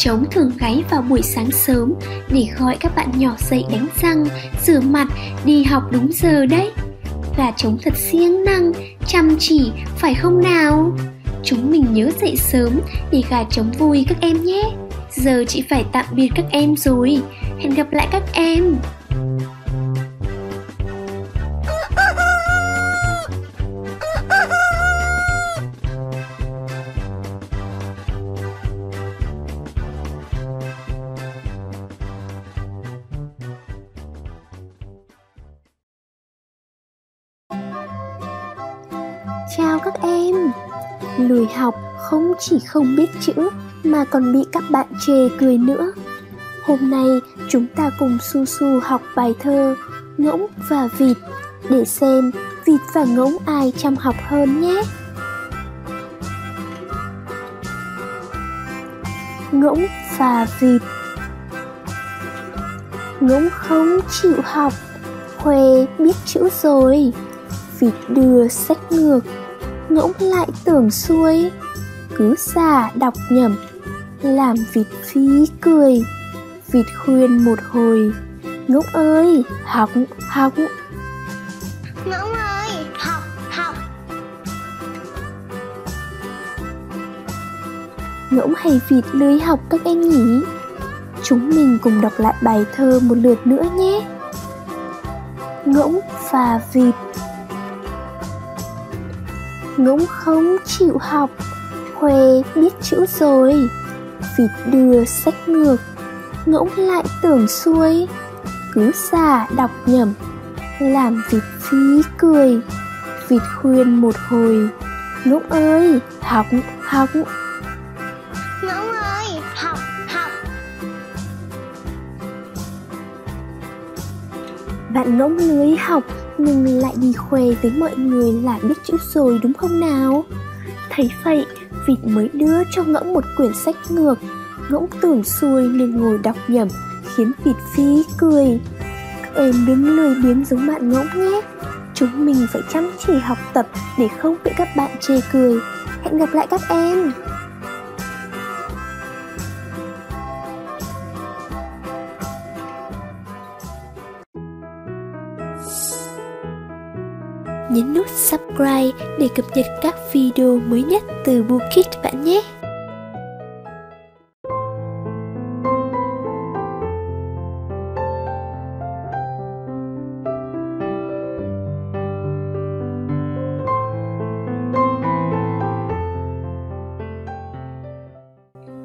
trống thường gáy vào buổi sáng sớm để gọi các bạn nhỏ dậy đánh răng, rửa mặt, đi học đúng giờ đấy. Gà trống thật siêng năng, chăm chỉ, phải không nào? Chúng mình nhớ dậy sớm để gà trống vui các em nhé. Giờ chị phải tạm biệt các em rồi. Hẹn gặp lại các em. Chỉ không biết chữ mà còn bị các bạn chê cười nữa. Hôm nay chúng ta cùng Su Su học bài thơ Ngỗng và vịt để xem vịt và ngỗng ai chăm học hơn nhé. Ngỗng và vịt. Ngỗng không chịu học, khoe biết chữ rồi. Vịt đưa sách ngược, ngỗng lại tưởng xuôi. Cứ xả đọc nhầm, làm vịt phí cười Vịt khuyên một hồi. Ngỗng ơi, học, học. Ngỗng ơi, học, học. Ngỗng hay vịt lưới học các em nhỉ? Chúng mình cùng đọc lại bài thơ một lượt nữa nhé. Ngỗng và vịt. Ngỗng không chịu học Khoe biết chữ rồi. Vịt đưa sách ngược Ngỗng lại tưởng xuôi. Cứ xả đọc nhầm Làm vịt phí cười. Vịt khuyên một hồi Ngỗng ơi, học, học. Ngỗng ơi, học, học. Bạn ngỗng lưới học nhưng lại đi khoe với mọi người là biết chữ rồi đúng không nào? Thấy vậy, vịt mới đưa cho ngỗng một quyển sách ngược. Ngỗng tưởng xuôi nên ngồi đọc nhầm, khiến vịt phí cười. Các em đừng lười biếng giống bạn ngỗng nhé. Chúng mình phải chăm chỉ học tập để không bị các bạn chê cười. Hẹn gặp lại các em! Nhấn nút subscribe để cập nhật các video mới nhất từ Bookit bạn nhé.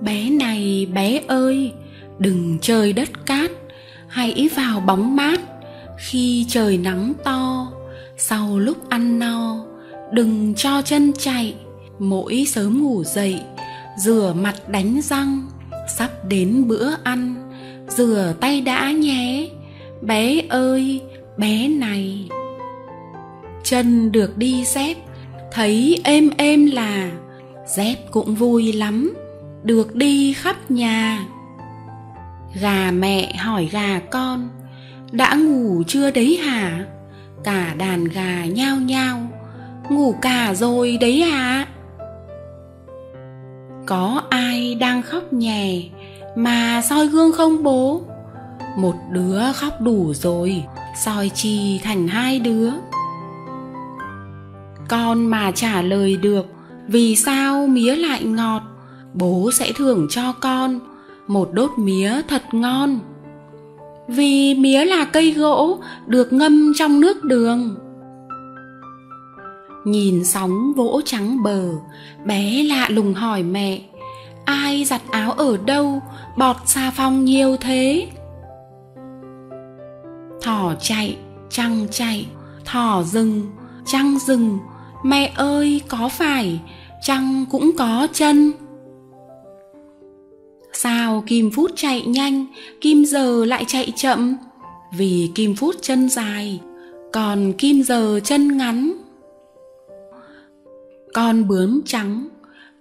Bé này bé ơi, đừng chơi đất cát, hãy vào bóng mát khi trời nắng to sau lúc ăn no, đừng cho chân chạy. Mỗi sớm ngủ dậy, rửa mặt đánh răng, sắp đến bữa ăn, rửa tay đã nhé. Bé ơi, bé này. Chân được đi dép thấy êm êm là, dép cũng vui lắm, được đi khắp nhà. Gà mẹ hỏi gà con, đã ngủ chưa đấy hả? Cả đàn gà nhao nhao. Ngủ cả rồi đấy à có ai đang khóc nhè mà soi gương không bố? Một đứa khóc đủ rồi, soi chi thành hai đứa. Con mà trả lời được, vì sao mía lại ngọt? Bố sẽ thưởng cho con một đốt mía thật ngon vì mía là cây gỗ được ngâm trong nước đường. Nhìn sóng vỗ trắng bờ, bé lạ lùng hỏi mẹ, ai giặt áo ở đâu, bọt xà phòng nhiều thế? Thỏ chạy, trăng chạy, thỏ rừng, trăng rừng, mẹ ơi, có phải trăng cũng có chân? Sao kim phút chạy nhanh, kim giờ lại chạy chậm? Vì kim phút chân dài, còn kim giờ chân ngắn. Con bướm trắng,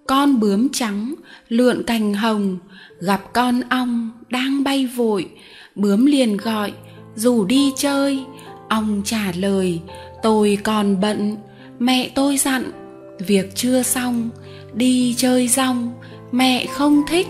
con bướm trắng, lượn cành hồng, gặp con ong đang bay vội. Bướm liền gọi, rủ đi chơi. Ong trả lời, tôi còn bận, mẹ tôi dặn. Việc chưa xong, đi chơi rong, mẹ không thích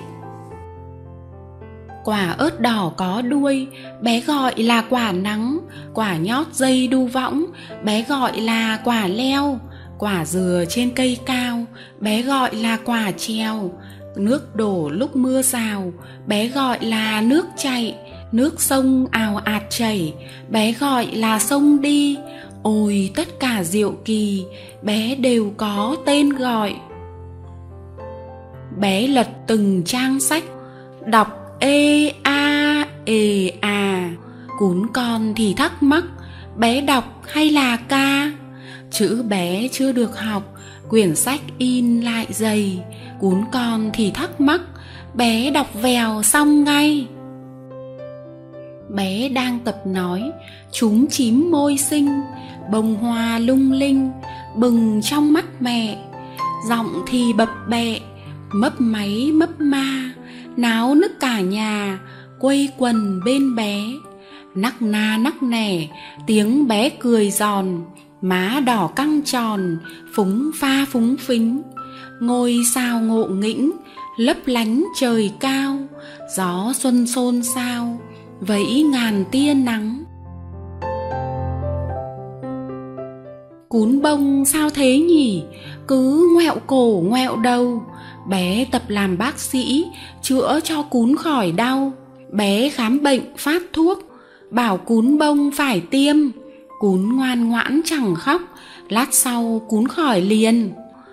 quả ớt đỏ có đuôi, bé gọi là quả nắng, quả nhót dây đu võng, bé gọi là quả leo, quả dừa trên cây cao, bé gọi là quả treo. Nước đổ lúc mưa rào bé gọi là nước chảy, nước sông ào ạt chảy, bé gọi là sông đi. Ôi, tất cả diệu kỳ, bé đều có tên gọi. Bé lật từng trang sách, đọc ê a, ê à. Cún con thì thắc mắc, bé đọc hay là ca? Chữ bé chưa được học, quyển sách in lại dày. Cún con thì thắc mắc, bé đọc vèo xong ngay. Bé đang tập nói, chúng chím môi xinh, bông hoa lung linh, bừng trong mắt mẹ. Giọng thì bập bẹ, mấp máy mấp ma náo nức cả nhà, quây quần bên bé. Nắc na nắc nẻ, tiếng bé cười giòn, má đỏ căng tròn, phúng pha phúng phính. Ngôi sao ngộ nghĩnh, lấp lánh trời cao, gió xuân xôn xao, vẫy ngàn tia nắng. Cún bông sao thế nhỉ? Cứ ngoẹo cổ ngoẹo đầu bé tập làm bác sĩ, chữa cho cún khỏi đau. Bé khám bệnh phát thuốc, bảo cún bông phải tiêm. Cún ngoan ngoãn chẳng khóc, lát sau cún khỏi liền.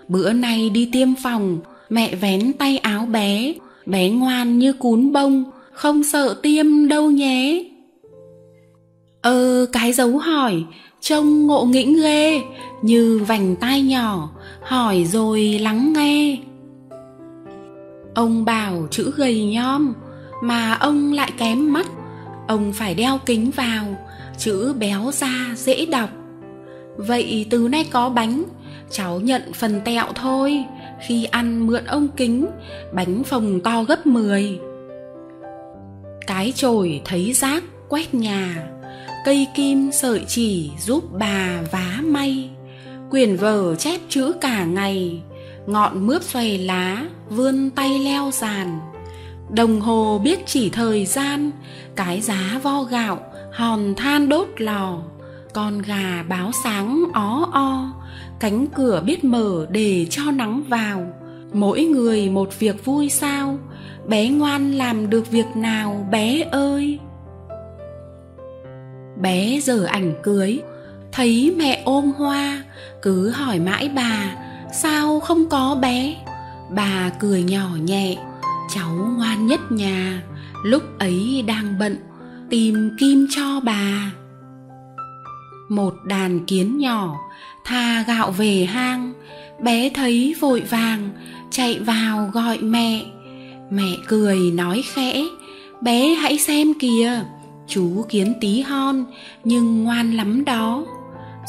Bữa nay đi tiêm phòng, mẹ vén tay áo bé. Bé ngoan như cún bông, không sợ tiêm đâu nhé. Ờ cái dấu hỏi, trông ngộ nghĩnh ghê. Như vành tai nhỏ, hỏi rồi lắng nghe ông bảo chữ gầy nhom, mà ông lại kém mắt. Ông phải đeo kính vào, chữ béo ra dễ đọc. Vậy từ nay có bánh, cháu nhận phần tẹo thôi. Khi ăn mượn ông kính, bánh phồng to gấp 10 cái chổi thấy rác quét nhà, cây kim sợi chỉ giúp bà vá may. Quyển vở chép chữ cả ngày ngọn mướp xoay lá, vươn tay leo giàn đồng hồ biết chỉ thời gian, cái giá vo gạo, hòn than đốt lò. Con gà báo sáng ó o, cánh cửa biết mở để cho nắng vào. Mỗi người một việc vui sao, bé ngoan làm được việc nào bé ơi. Bé giờ ảnh cưới, thấy mẹ ôm hoa, cứ hỏi mãi bà sao không có bé? Bà cười nhỏ nhẹ, cháu ngoan nhất nhà, lúc ấy đang bận, tìm kim cho bà. Một đàn kiến nhỏ tha gạo về hang, bé thấy vội vàng, chạy vào gọi mẹ. Mẹ cười nói khẽ, bé hãy xem kìa, chú kiến tí hon, nhưng ngoan lắm đó.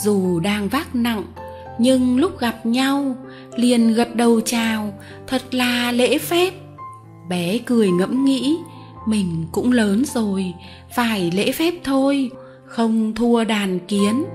Dù đang vác nặng nhưng lúc gặp nhau, liền gật đầu chào, thật là lễ phép. Bé cười ngẫm nghĩ, mình cũng lớn rồi, phải lễ phép thôi, không thua đàn kiến.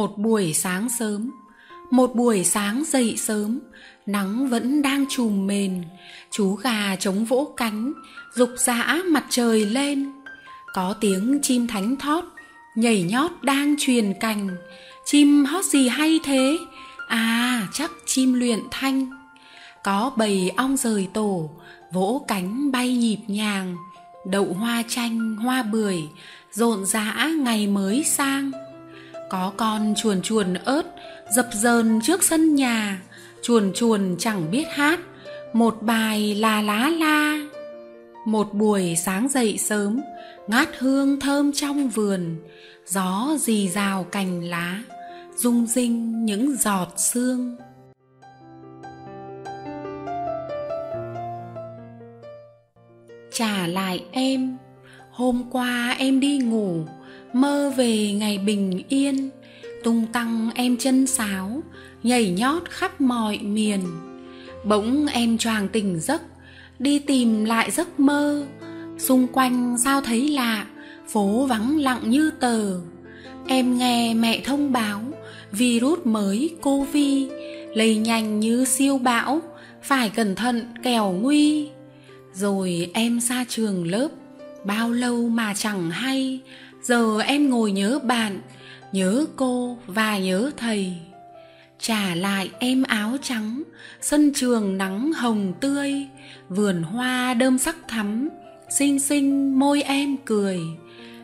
Một buổi sáng sớm, một buổi sáng dậy sớm, nắng vẫn đang trùm mền, chú gà chống vỗ cánh, rục rã mặt trời lên. Có tiếng chim thánh thót nhảy nhót đang truyền cành. Chim hót gì hay thế? À chắc chim luyện thanh. Có bầy ong rời tổ, vỗ cánh bay nhịp nhàng. Đậu hoa chanh, hoa bưởi rộn rã ngày mới sang có con chuồn chuồn ớt, dập dờn trước sân nhà. Chuồn chuồn chẳng biết hát, một bài là lá la. Một buổi sáng dậy sớm, ngát hương thơm trong vườn. Gió rì rào cành lá, rung rinh những giọt sương. Trả lại em, hôm qua em đi ngủ mơ về ngày bình yên, tung tăng em chân sáo, nhảy nhót khắp mọi miền. Bỗng em choàng tỉnh giấc, đi tìm lại giấc mơ. Xung quanh sao thấy lạ, phố vắng lặng như tờ. Em nghe mẹ thông báo, virus mới covid, lây nhanh như siêu bão, phải cẩn thận kẻo nguy. Rồi em xa trường lớp, bao lâu mà chẳng hay giờ em ngồi nhớ bạn, nhớ cô và nhớ thầy. Trả lại em áo trắng, sân trường nắng hồng tươi, vườn hoa đơm sắc thắm, xinh xinh môi em cười.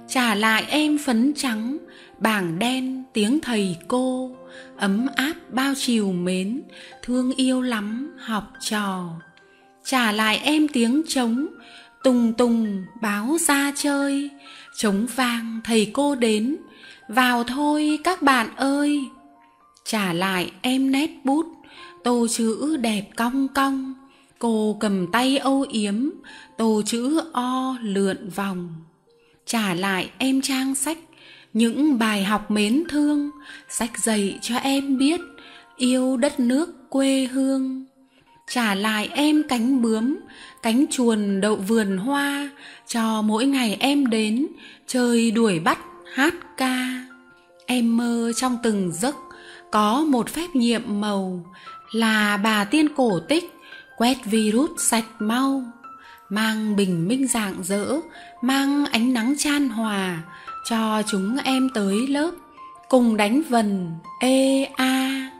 Trả lại em phấn trắng, bảng đen tiếng thầy cô, ấm áp bao chiều mến, thương yêu lắm học trò. Trả lại em tiếng trống, tùng tùng báo ra chơi trống vang, thầy cô đến. Vào thôi, các bạn ơi. Trả lại em nét bút. Tô chữ đẹp cong cong. Cô cầm tay âu yếm. Tô chữ o lượn vòng. Trả lại em trang sách. Những bài học mến thương. Sách dạy cho em biết yêu đất nước, quê hương. Trả lại em cánh bướm, cánh chuồn đậu vườn hoa cho mỗi ngày em đến chơi đuổi bắt, hát ca. Em mơ trong từng giấc có một phép nhiệm màu là bà tiên cổ tích quét virus sạch mau, mang bình minh rạng rỡ, mang ánh nắng chan hòa cho chúng em tới lớp cùng đánh vần ê a.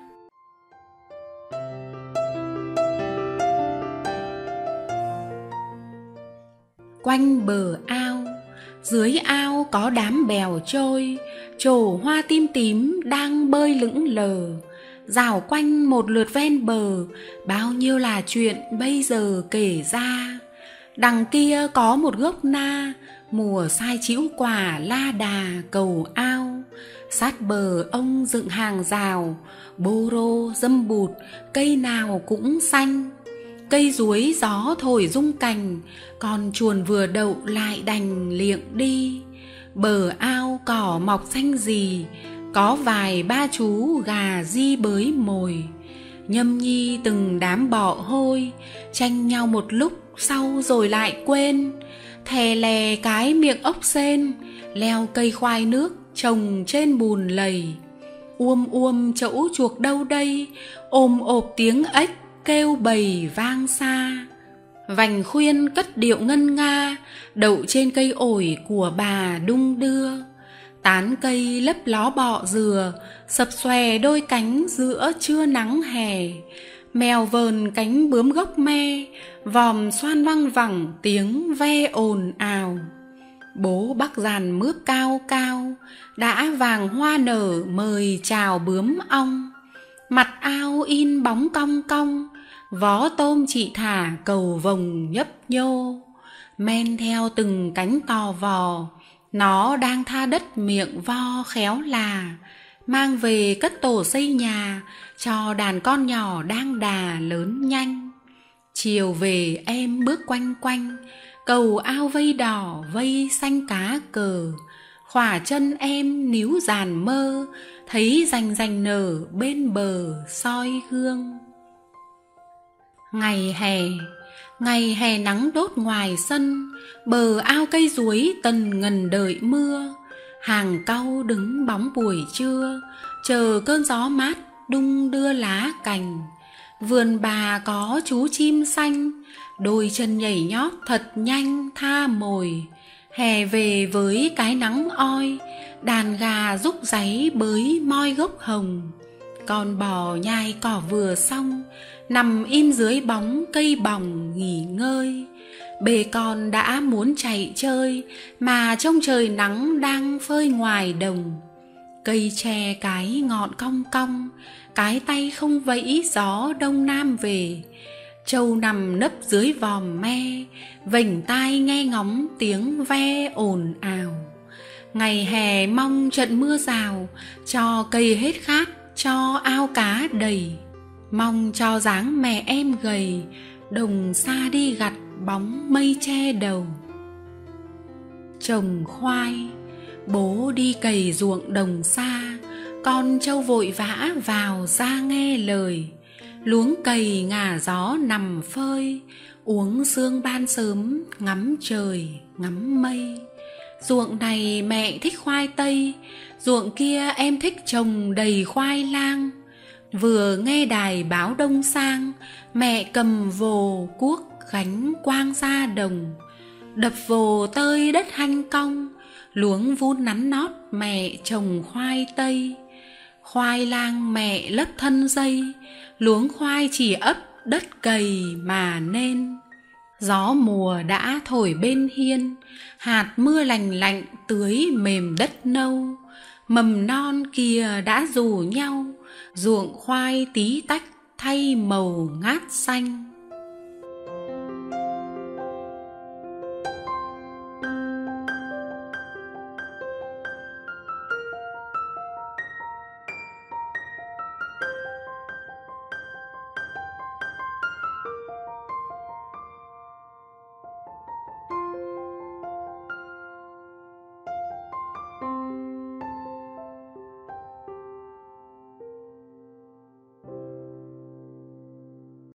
quanh bờ ao. Dưới ao có đám bèo trôi, trổ hoa tim tím đang bơi lững lờ. Rào quanh một lượt ven bờ, bao nhiêu là chuyện bây giờ kể ra. Đằng kia có một gốc na, mùa sai chĩu quả la đà cầu ao. Sát bờ ông dựng hàng rào, bô rô dâm bụt, cây nào cũng xanh cây ruối gió thổi rung cành, con chuồn vừa đậu lại đành liệng đi. Bờ ao cỏ mọc xanh gì có vài ba chú gà di bới mồi. Nhâm nhi từng đám bọ hôi, tranh nhau một lúc sau rồi lại quên. Thè lè cái miệng ốc sên leo cây khoai nước trồng trên bùn lầy. Uôm uôm chẫu chuộc đâu đây, ôm ộp tiếng ếch kêu bầy vang xa. Vành khuyên cất điệu ngân nga, đậu trên cây ổi của bà đung đưa. Tán cây lấp ló bọ dừa, sập xòe đôi cánh giữa trưa nắng hè. Mèo vờn cánh bướm gốc me, vòm xoan văng vẳng tiếng ve ồn ào. Bố bắc giàn mướp cao cao, đã vàng hoa nở mời chào bướm ong. Mặt ao in bóng cong cong vó tôm chị thả cầu vồng nhấp nhô. Men theo từng cánh tò vò, nó đang tha đất miệng vo khéo là. Mang về cất tổ xây nhà, cho đàn con nhỏ đang đà lớn nhanh. Chiều về em bước quanh quanh, cầu ao vây đỏ, vây xanh cá cờ. Khỏa chân em níu giàn mơ, thấy rành rành nở bên bờ soi hương ngày hè ngày hè nắng đốt ngoài sân, bờ ao cây ruối tần ngần đợi mưa. Hàng cau đứng bóng buổi trưa, chờ cơn gió mát đung đưa lá cành. Vườn bà có chú chim xanh, đôi chân nhảy nhót thật nhanh tha mồi. Hè về với cái nắng oi, đàn gà rúc giấy bới moi gốc hồng. Con bò nhai cỏ vừa xong nằm im dưới bóng cây bòng nghỉ ngơi. Bê con đã muốn chạy chơi, mà trong trời nắng đang phơi ngoài đồng. Cây tre cái ngọn cong cong, cái tay không vẫy gió đông nam về. Trâu nằm nấp dưới vòm me, vểnh tai nghe ngóng tiếng ve ồn ào. Ngày hè mong trận mưa rào, cho cây hết khát, cho ao cá đầy mong cho dáng mẹ em gầy, đồng xa đi gặt bóng mây che đầu. Trồng khoai, bố đi cày ruộng đồng xa con trâu vội vã vào ra nghe lời. Luống cày ngả gió nằm phơi, uống sương ban sớm ngắm trời, ngắm mây. Ruộng này mẹ thích khoai tây, ruộng kia em thích trồng đầy khoai lang vừa nghe đài báo đông sang, mẹ cầm vồ cuốc gánh quang ra đồng. Đập vồ tơi đất hanh cong, luống vun nắn nót mẹ trồng khoai tây. Khoai lang mẹ lấp thân dây, luống khoai chỉ ấp đất cầy mà nên. Gió mùa đã thổi bên hiên, hạt mưa lành lạnh tưới mềm đất nâu. Mầm non kia đã rủ nhau ruộng khoai tí tách thay màu ngát xanh.